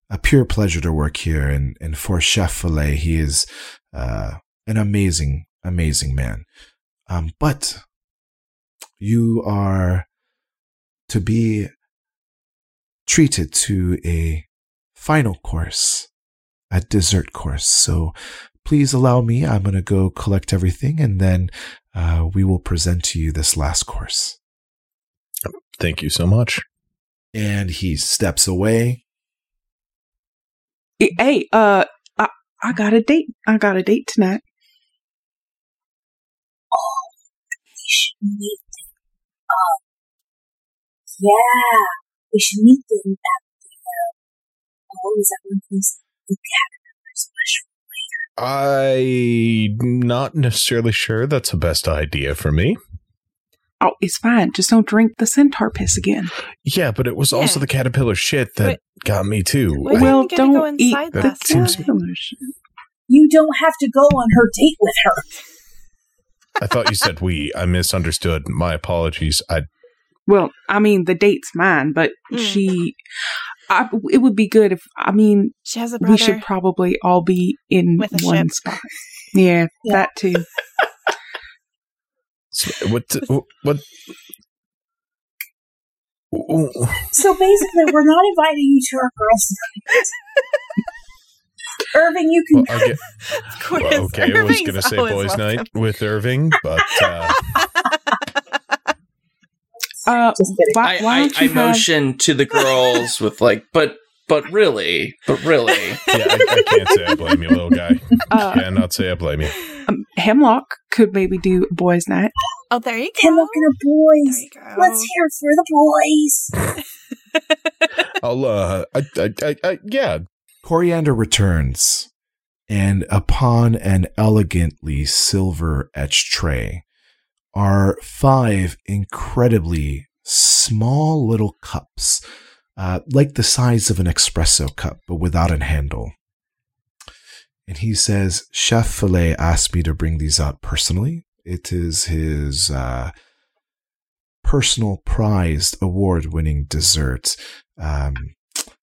a pure pleasure to work here. And, and for Chef Filet, he is uh, an amazing, amazing man. Um, but you are to be treated to a final course, a dessert course. So please allow me. I'm going to go collect everything and then uh, we will present to you this last course. Thank you so much. And he steps away. Hey, uh, I, I got a date. I got a date tonight. We should meet them. Um, yeah, we should meet them at the, uh, what was that one place? The Caterpillar's Mushroom. I'm not necessarily sure that's the best idea for me. Oh, it's fine. Just don't drink the centaur piss again. Yeah, but it was also the caterpillar shit that Wait. got me too. Well, we don't go eat inside the last seems- caterpillar shit. You don't have to go on her date with her. I thought you said we. I misunderstood. My apologies. I Well, I mean, the date's mine, but Mm. she. I, it would be good if I mean She has a brother. we should probably all be in With one ship. spot. Yeah, Yeah. that too. what what what. So basically, we're not inviting you to our girls' night. Irving, you can. Well, get, Of course, well, okay, I was going to say boys' welcome. night with Irving, but uh, Uh, Just kidding. why, I, I, don't I you have, motion to the girls with like, but but really, but really. yeah, I, I can't say I blame you, little guy. uh, Cannot say I blame you. um, Hemlock could maybe do boys' night. Oh, there you go. Hemlock and the boys. Let's hear for the boys. I'll uh, I, I, I, I yeah, Coriander returns, and upon an elegantly silver etched tray are five incredibly small little cups, uh, like the size of an espresso cup, but without a handle. and he says, Chef Filet asked me to bring these out personally. It is his uh, personal prized award winning dessert. Um,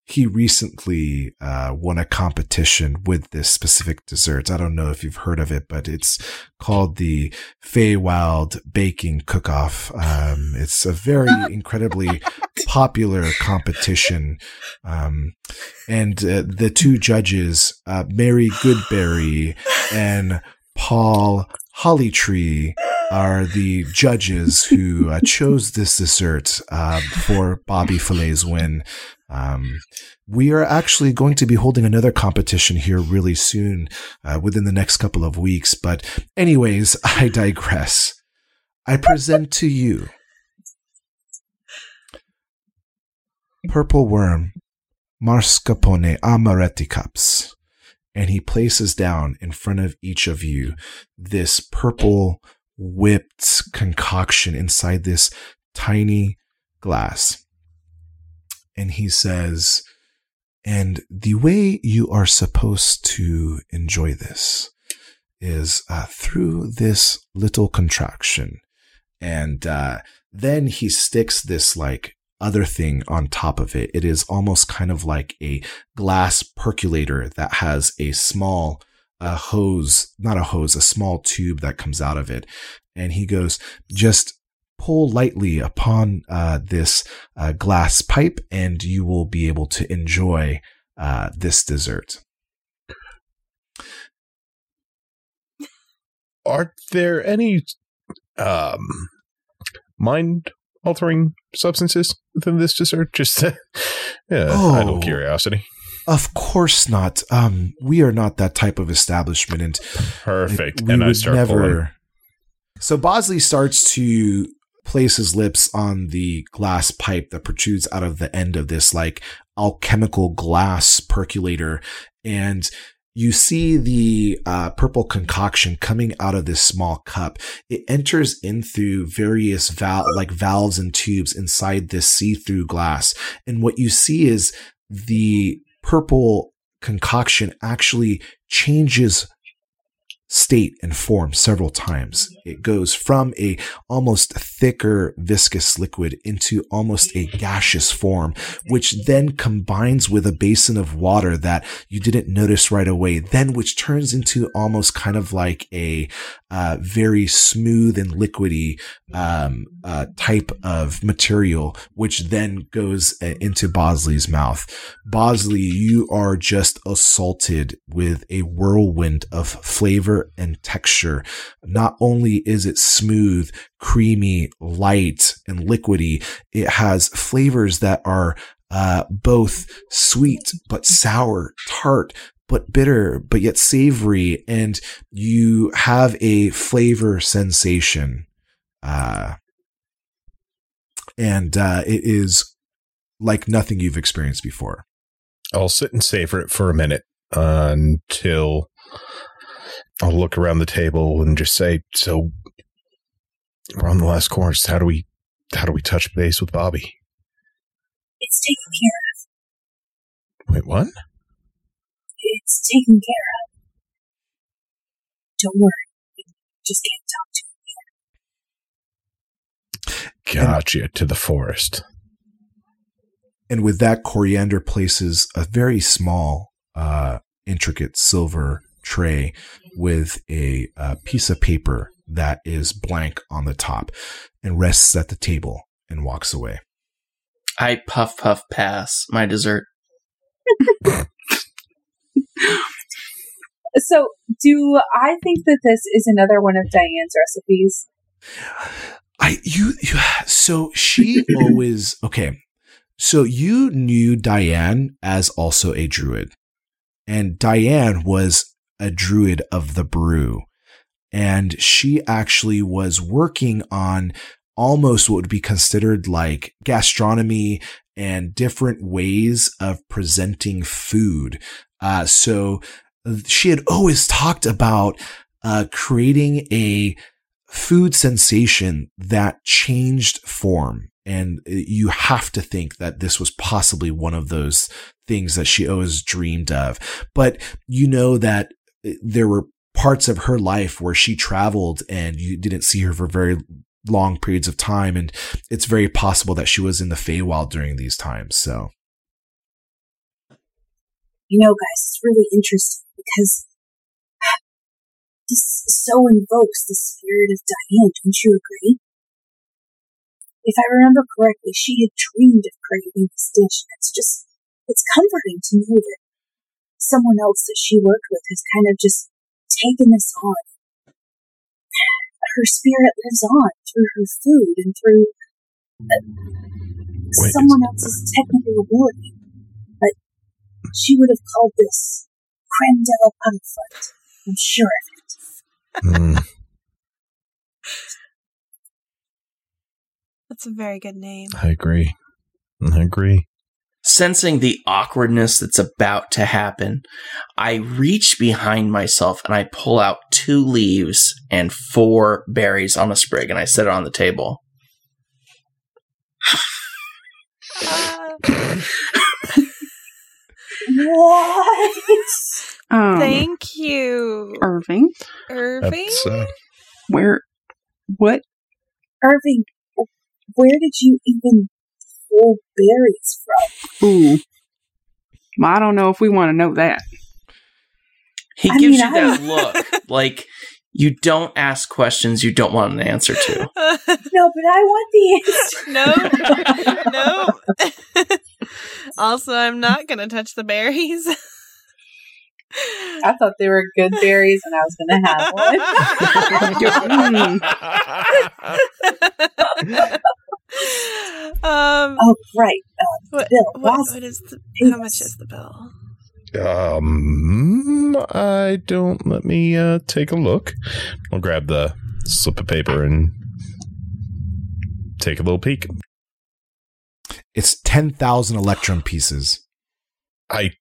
he recently uh, won a competition with this specific dessert. I don't know if you've heard of it, but it's called the Feywild Baking Cook-Off. Um, it's a very incredibly popular competition, um, and uh, the two judges, uh, Mary Goodberry and Paul Hollytree, are the judges who uh, chose this dessert uh, for Bobby Filet's win. Um, we are actually going to be holding another competition here really soon, uh, within the next couple of weeks. But, anyways, I digress. I present to you Purple Worm Marscapone Amaretti Cups. And he places down in front of each of you this purple whipped concoction inside this tiny glass and he says, and the way you are supposed to enjoy this is uh, through this little contraction. And uh, then he sticks this like other thing on top of it. It is almost kind of like a glass percolator that has a small uh, hose, not a hose, a small tube that comes out of it. And he goes, just pull lightly upon uh, this uh, glass pipe, and you will be able to enjoy uh, this dessert. Are there any um, mind altering substances within this dessert? Just uh, yeah, Oh. idle curiosity. Of course not. Um, we are not that type of establishment, and Perfect. we and I start pouring. So Bosley starts to place his lips on the glass pipe that protrudes out of the end of this like alchemical glass percolator, and you see the uh, purple concoction coming out of this small cup. It enters in through various val- like valves and tubes inside this see-through glass, and what you see is the purple concoction actually changes state and form several times. It goes from a almost thicker viscous liquid into almost a gaseous form, which then combines with a basin of water that you didn't notice right away, then which turns into almost kind of like a uh, very smooth and liquidy um, uh, type of material, which then goes uh, into Bosley's mouth. Bosley, you are just assaulted with a whirlwind of flavor and texture. Not only is it smooth, creamy, light, and liquidy, it has flavors that are uh, both sweet but sour, tart but bitter, but yet savory, and you have a flavor sensation. Uh, and uh, it is like nothing you've experienced before. I'll sit and savor it for a minute until I'll look around the table and just say, "So we're on the last course. How do we, how do we touch base with Bobby? It's taken care of. Wait, what? It's taken care of. Don't worry. You Just can't talk to him here. Gotcha. To the forest. And with that, Coriander places a very small, uh, intricate silver tray with a uh, piece of paper that is blank on the top and rests at the table and walks away. I puff puff pass my dessert. So, do I think that this is another one of Diane's recipes? I you, you so she always okay. So you knew Diane as also a druid. And Diane was a druid of the brew. And she actually was working on almost what would be considered like gastronomy and different ways of presenting food. Uh, so she had always talked about uh, creating a food sensation that changed form. And you have to think that this was possibly one of those things that she always dreamed of. But you know that there were parts of her life where she traveled and you didn't see her for very long periods of time. And it's very possible that she was in the Feywild during these times. So. You know, guys, it's really interesting because this so invokes the spirit of Diane, don't you agree? If I remember correctly, she had dreamed of creating this dish. It's just, it's comforting to know that someone else that she worked with has kind of just taken this on. Her spirit lives on through her food and through uh, Wait, someone else's technical ability. But she would have called this creme de la Pumfoot. I'm sure of it. Hmm. That's a very good name. I agree. I agree. Sensing the awkwardness that's about to happen, I reach behind myself and I pull out two leaves and four berries on a sprig and I set it on the table. Uh, What? Um, thank you, Irving, Irving. Uh, where, what? Irving, where did you even pull berries from? Ooh. Well, I don't know if we want to know that. He I gives mean, you I that look like you don't ask questions you don't want an answer to. No, but I want the answer. no, no. also, I'm not gonna touch the berries. I thought they were good berries and I was going to have one. Mm. Um, Oh, right. Um, what, Bill, what, what is the? How much is the bill? Um, I don't. Let me uh, take a look. I'll grab the slip of paper and take a little peek. It's 10,000 electrum pieces. I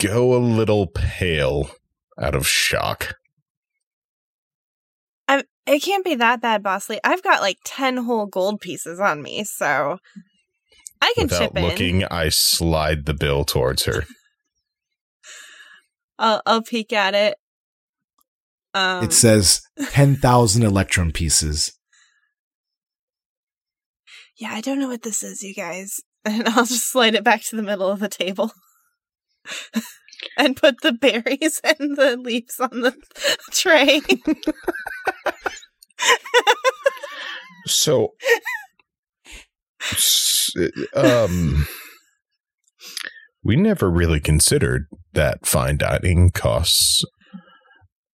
go a little pale out of shock. I'm, it can't be that bad, Bosley. I've got like ten whole gold pieces on me, so I can Without chip in. looking, I slide the bill towards her. I'll, I'll peek at it. Um, it says 10,000 electrum pieces. yeah, I don't know what this is, you guys, and I'll just slide it back to the middle of the table. And put the berries and the leaves on the tray. So, um, we never really considered that fine dining costs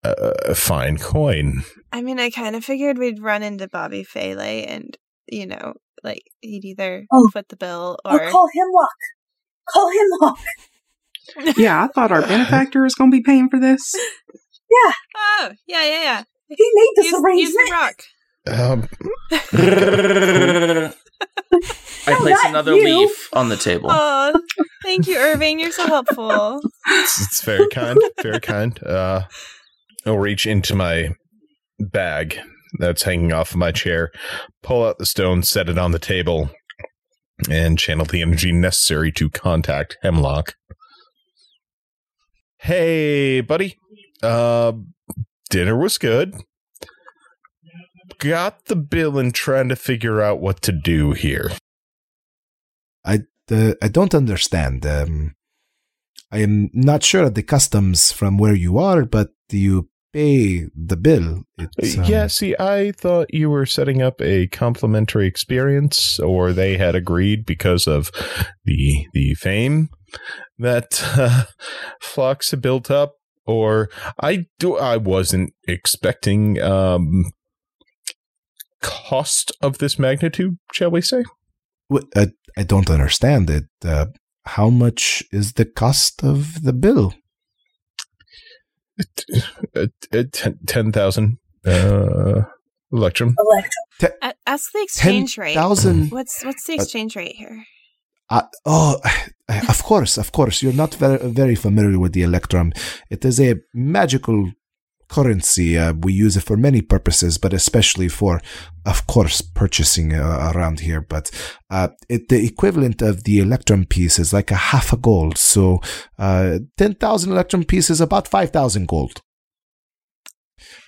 a fine coin. I mean, I kind of figured we'd run into Bobby Faley and, you know, like he'd either Oh. foot the bill Oh, or. call Hemlock. Call Hemlock. Yeah, I thought our benefactor was going to be paying for this. Yeah. Oh, yeah, yeah, yeah. He made this Use, use arrangement. the rock. Um, I place another you. leaf on the table. Oh, thank you, Irving. You're so helpful. it's, it's very kind, very kind. Uh, I'll reach into my bag that's hanging off of my chair, pull out the stone, set it on the table, and channel the energy necessary to contact Hemlock. Hey, buddy. Uh, dinner was good. Got the bill and trying to figure out what to do here. I, uh, I don't understand. Um, I am not sure of the customs from where you are, but you pay the bill. It's, um, yeah, see, I thought you were setting up a complimentary experience, or they had agreed because of the the fame that uh, Phlox had built up. Or I do, I wasn't expecting um, cost of this magnitude, shall we say? wh- I, I don't understand it. Uh, how much is the cost of the bill? Uh, uh, ten ten thousand uh, electrum. Electro. A- ask the exchange rate. 10,000. What's what's the Uh, exchange rate here? Uh, oh, of course, of course. You're not very, very familiar with the electrum. It is a magical currency. Uh, we use it for many purposes, but especially for, of course, purchasing uh, around here. But uh, it, the equivalent of the electrum piece is like a half a gold. So uh, 10,000 electrum pieces, about 5,000 gold.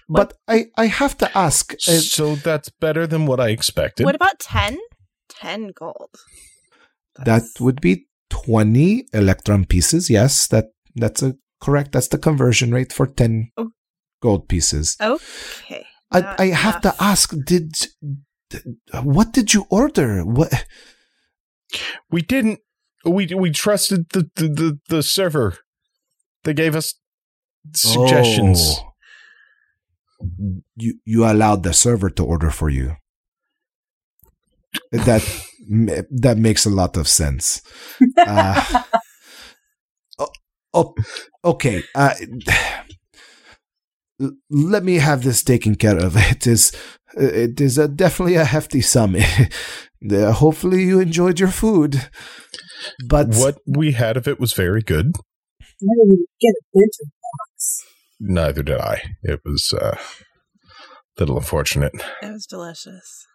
But I, I have to ask. Uh, so that's better than what I expected. What about 10? 10 gold. That would be twenty electrum pieces. Yes, that that's a correct. That's the conversion rate for ten Oh. gold pieces. Okay. I, not I have to ask. Did what did you order? What? we didn't. We we trusted the the the, the server. They gave us suggestions. Oh. You you allowed the server to order for you. That m- that makes a lot of sense. Uh, oh, oh, okay. Uh, let me have this taken care of. It is it is a, definitely a hefty sum. Uh, Hopefully you enjoyed your food. But What we had of it was very good. Never even get a bento box. Neither did I. It was uh, a little unfortunate. It was delicious.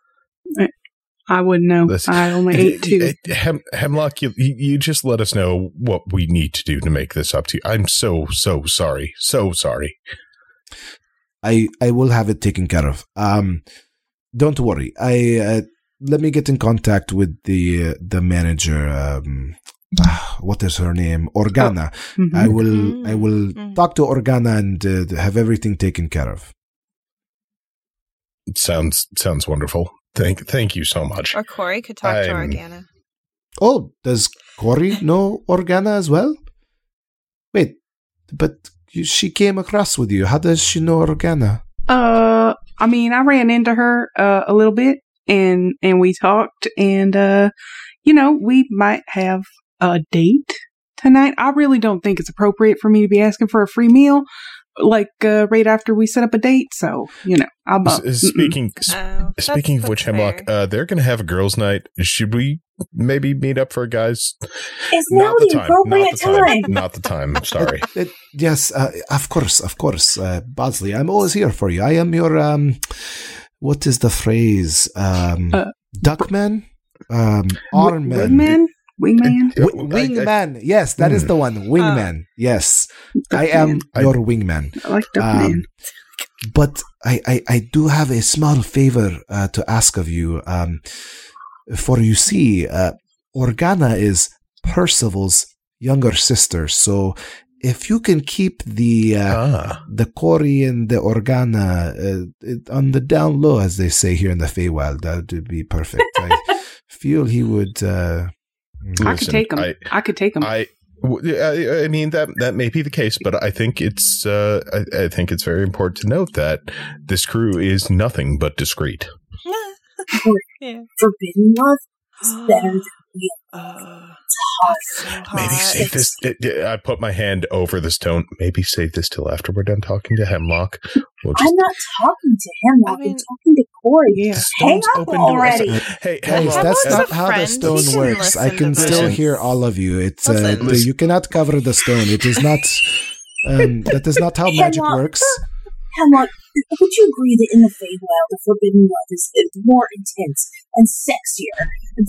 I wouldn't know. Listen, I only ate two. Hem, Hemlock, you, you just let us know what we need to do to make this up to you. I'm so, so sorry. So sorry. I I will have it taken care of. Um, don't worry. I uh, let me get in contact with the uh, the manager. Um, ah, what is her name? Organa. Mhm. I will I will Mm. talk to Organa and uh, have everything taken care of. Sounds sounds wonderful. Thank thank you so much. Or Corey could talk to I'm- Organa. Oh, does Corey know Organa as well? Wait, but she came across with you. How does she know Organa? Uh, I mean, I ran into her uh, a little bit, and and we talked, and uh, you know, we might have a date tonight. I really don't think it's appropriate for me to be asking for a free meal, like uh, right after we set up a date. So you know, I'm S- uh, s- speaking Oh, speaking of which, that's Hemlock, uh, they're going to have a girls' night. Should we maybe meet up for a guys? It's now the, appropriate Not the time. time. Not the time. Sorry. Uh, yes, uh, of course, of course, uh, Bosley. I'm always here for you. I am your um, what is the phrase? Um, Uh, duckman, um, armman, Wingman, wingman. I- I- wingman. Yes, that is Hmm. the one. Wingman. yes, I am I- your wingman. I like Duckman. Um, but I, I, I do have a small favor uh, to ask of you. Um, for you see, uh, Organa is Percival's younger sister. So if you can keep the uh, ah, the Corey and the Organa uh, it- on the down low, as they say here in the Feywild, that would be perfect. I feel he would. Uh, I could take them. I- I, could take them. I, I mean that that may be the case, but I think it's uh, I, I think it's very important to note that this crew is nothing but discreet. yeah. Forbidden love is better than real Oh, talk. so Maybe hot. save this. I put my hand over the stone. Maybe save this till after we're done talking to Hemlock. We'll just I'm not talking to him. I I'm mean- talking to Corey. yeah. the Hang stone's up open to us. already. Hey, Guys, Hemlock, that's not a how the stone works. I can still this. hear all of you. It's uh, the- you cannot cover the stone. It is not. Um, that is not how magic Hemlock. works. Hemlock, would you agree that in the Feywild, the forbidden love is is more intense and sexier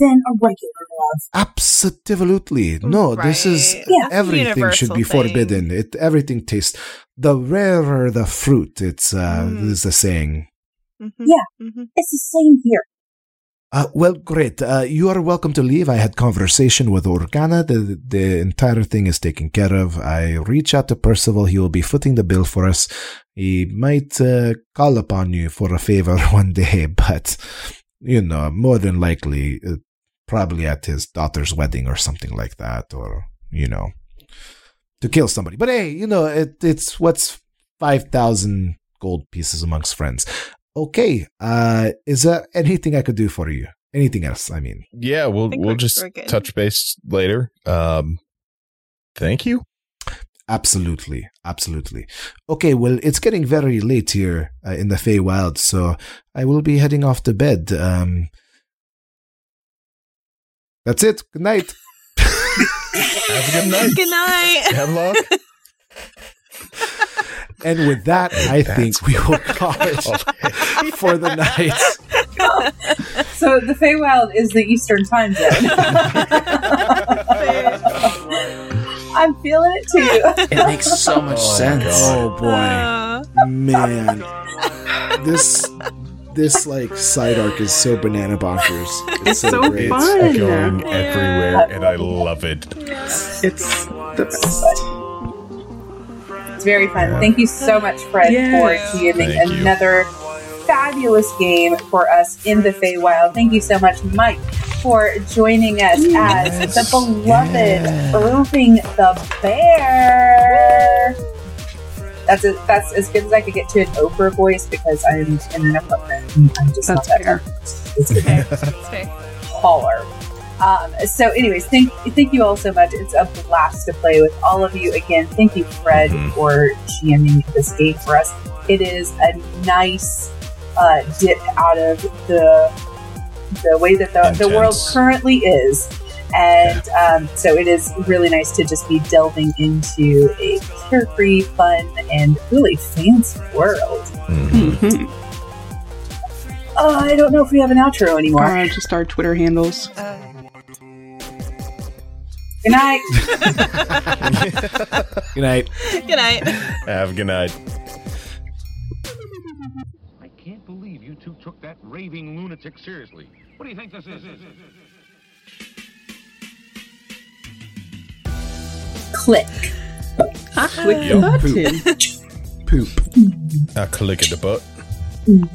than a regular love? Absolutely, no. This is Yeah. That's a everything should be thing. forbidden. It everything tastes. The rarer the fruit, it's uh, Mm. is the saying. Mhm, Yeah. mhm. It's the same here. Uh, well, great. Uh, you are welcome to leave. I had conversation with Organa. The the entire thing is taken care of. I reach out to Percival. He will be footing the bill for us. He might uh, call upon you for a favor one day, but you know, more than likely, uh, probably at his daughter's wedding or something like that, or you know, to kill somebody. But hey, you know, it, it's what's five thousand gold pieces amongst friends. Okay. Uh, is there anything I could do for you? Anything else? I mean, yeah, we'll think we'll just touch base later. Um, thank you. Absolutely, absolutely. Okay. Well, it's getting very late here uh, in the Feywild, so I will be heading off to bed. Um, that's it. Good night. Have a good night, Good night. Have Hemlock. And with that, I think we will call it for the night. So the Feywild is the Eastern time zone. I'm feeling it too. It makes so much Oh, sense. God. Oh boy. Uh, man, this this like side arc is so banana bonkers. It's so great. fun. It's going everywhere, and I love it. It's the best. It's very fun. Thank you so much, Fred, Yes. for GMing Thank you. another fabulous game for us in the Feywild. Thank you so much, Mike, for joining us as the beloved Irving the Bear. That's a, that's as good as I could get to an Oprah voice because I'm in an apartment. I'm just That's not that fair. It's Fair. It's fair. taller. Um, so, anyways, thank thank you all so much. It's a blast to play with all of you again. Thank you, Fred, Mhm. for GMing this game for us. It is a nice uh, dip out of the the way that the, the world currently is. And um, so it is really nice to just be delving into a carefree, fun, and really fancy world. Mhm. Mhm. Oh, I don't know if we have an outro anymore. Uh, just our Twitter handles. Uh, Good night. Good night. good night. Have a good night. Raving lunatic seriously. What do you think this is? Click. I clicked Yep. the button. Poop. I click at the butt. Mm.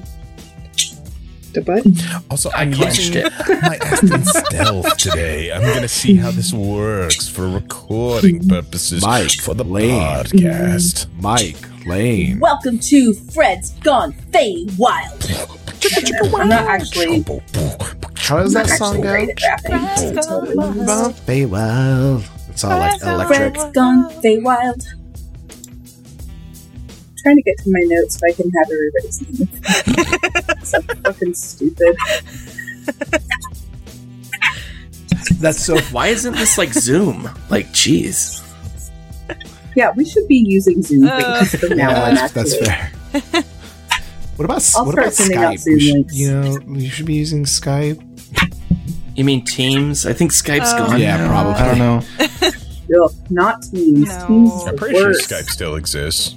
The button. Also, I'm clenched using it. my Aston Stealth today. I'm gonna see how this works for recording purposes Mike for the Lane. podcast. Mike Lane. Welcome to Fred's Gone Fey Wild. I'm not actually. How does that song go? Fred's Gone Wild. Feywild. It's all like Fred's Gone electric. Fred's Gone Fey Wild. Trying to get to my notes so I can have everybody's name. so fucking stupid. That's so. Why isn't this like Zoom? Like, jeez. Yeah, we should be using Zoom Uh, from now Yeah, on. that's, that's fair. What about I'll what start about sending out Skype? Zoom We should, links. you know, we should be using Skype. You mean Teams? I think Skype's Oh, gone. Yeah, now. probably. I don't know. Ugh, not Teams. No. Teams is I'm the pretty sure. Skype still exists.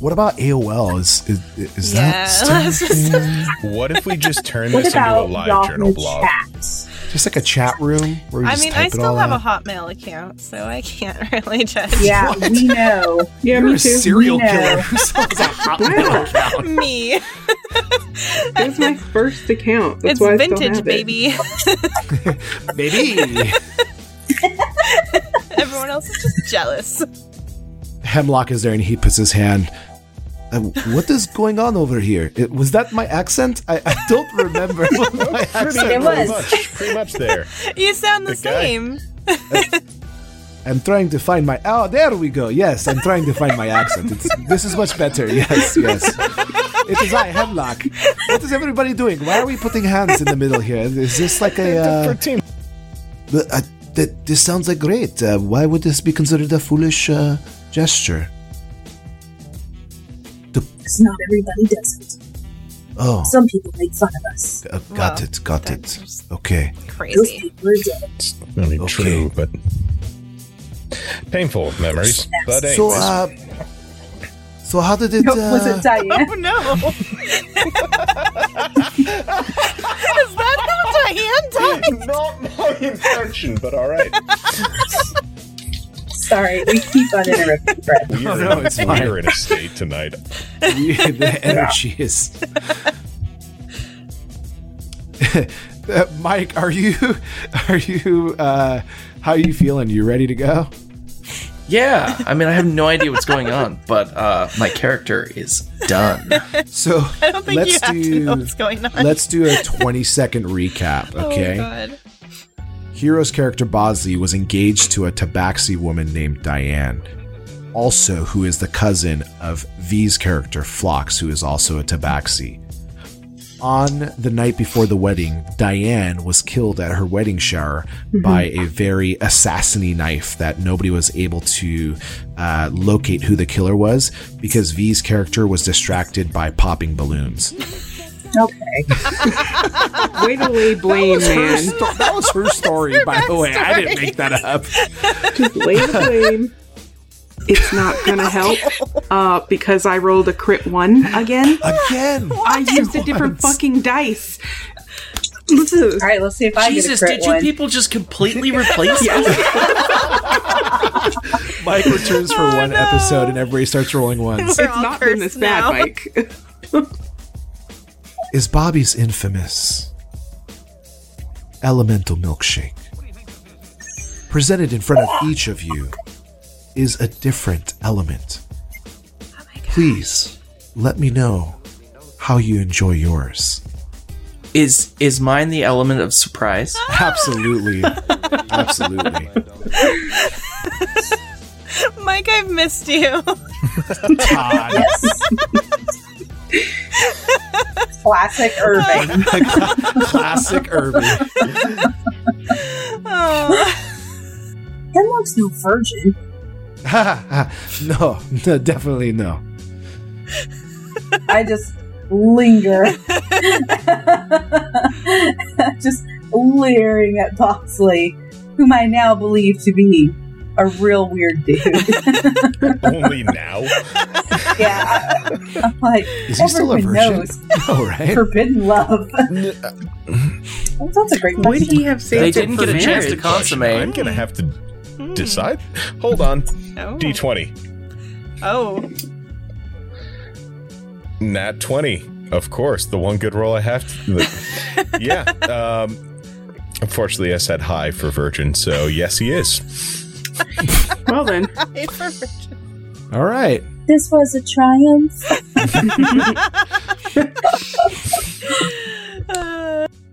What about AOL? Is is, is Yeah, that still let's just- a thing? What if we just turn this into a live Yahoo journal blog? Chat? just like a chat room where we I just mean, type I it still all have a? Hotmail account, so I can't really judge. Yeah, we know. Yeah, You're me a too. serial We know. killer who sells a Hotmail account. Me. That's my first account. That's it's why I still vintage, have it. baby. Baby, Everyone else is just jealous. Hemlock is there and he puts his hand. Uh, what is going on over here? It, was that my accent? I, I don't remember what my accent It was. Pretty much, pretty much there. You sound the Good guy. same. I'm trying to find my. Oh, there we go. Yes, I'm trying to find my accent. It's, this is much better. Yes, yes. It is I, Hemlock. What is everybody doing? Why are we putting hands in the middle here? Is this like a? Uh, For team. the, uh, that this sounds like great. Uh, why would this be considered a foolish uh, gesture? Because not everybody does it. Oh, Some people make fun of us. uh, got Well, it, got it. Okay. Those Crazy. people are dead. I mean, Okay. true, but painful memories. But anyways, So, uh, so how did it? No, was Uh, it Diane? Oh no! Is that how Diane died? not my intention, but all right. Sorry, we keep on interrupting Fred. We're, no, it's fine. we're in a state tonight. we- the energy is. Uh, Mike, are you? Are you? Uh, how are you feeling? You ready to go? Yeah, I mean, I have no idea what's going on, but uh, my character is done. So I don't think let's you have do. to know what's going on. Let's do a 20 second recap, okay? Oh god. Hero's character Bosley was engaged to a Tabaxi woman named Diane, also who is the cousin of V's character Phlox, who is also a Tabaxi. On the night before the wedding, Diane was killed at her wedding shower by a very assassiny knife that nobody was able to uh, locate who the killer was because V's character was distracted by popping balloons. Okay. Way to lay blame, man. that was her story, by the way. I didn't make that up. Just lay the blame. it's not gonna help uh, because I rolled a crit one again. Again. I used a different Once. fucking dice. All right, let's see if I Jesus, get a crit did you one. people just completely replace me? Mike returns for one episode and everybody starts rolling ones. We're it's not been this cursed bad. Mike. Is Bobby's infamous elemental milkshake presented in front of each of you is a different element. Please let me know how you enjoy yours. Is is mine the element of surprise? Absolutely. Absolutely. Mike, I've missed you. Todd. Classic Irving. Oh Classic Irving. Oh. Hemlock's no virgin. no, no, definitely no. I just linger. just leering at Bosley, whom I now believe to be a real weird dude. Only now. yeah, I, am like, Is he still a everyone virgin? knows No, right? forbidden love. Well, that's a great Would he have saved They it didn't for get a chance to marriage? consummate. I'm gonna have to decide. Hold on. Oh. D20. Oh. Nat 20. Of course, the one good roll I have. To, the- yeah. Um, unfortunately, I said high for virgin, so yes, he is well then. All right. This was a triumph.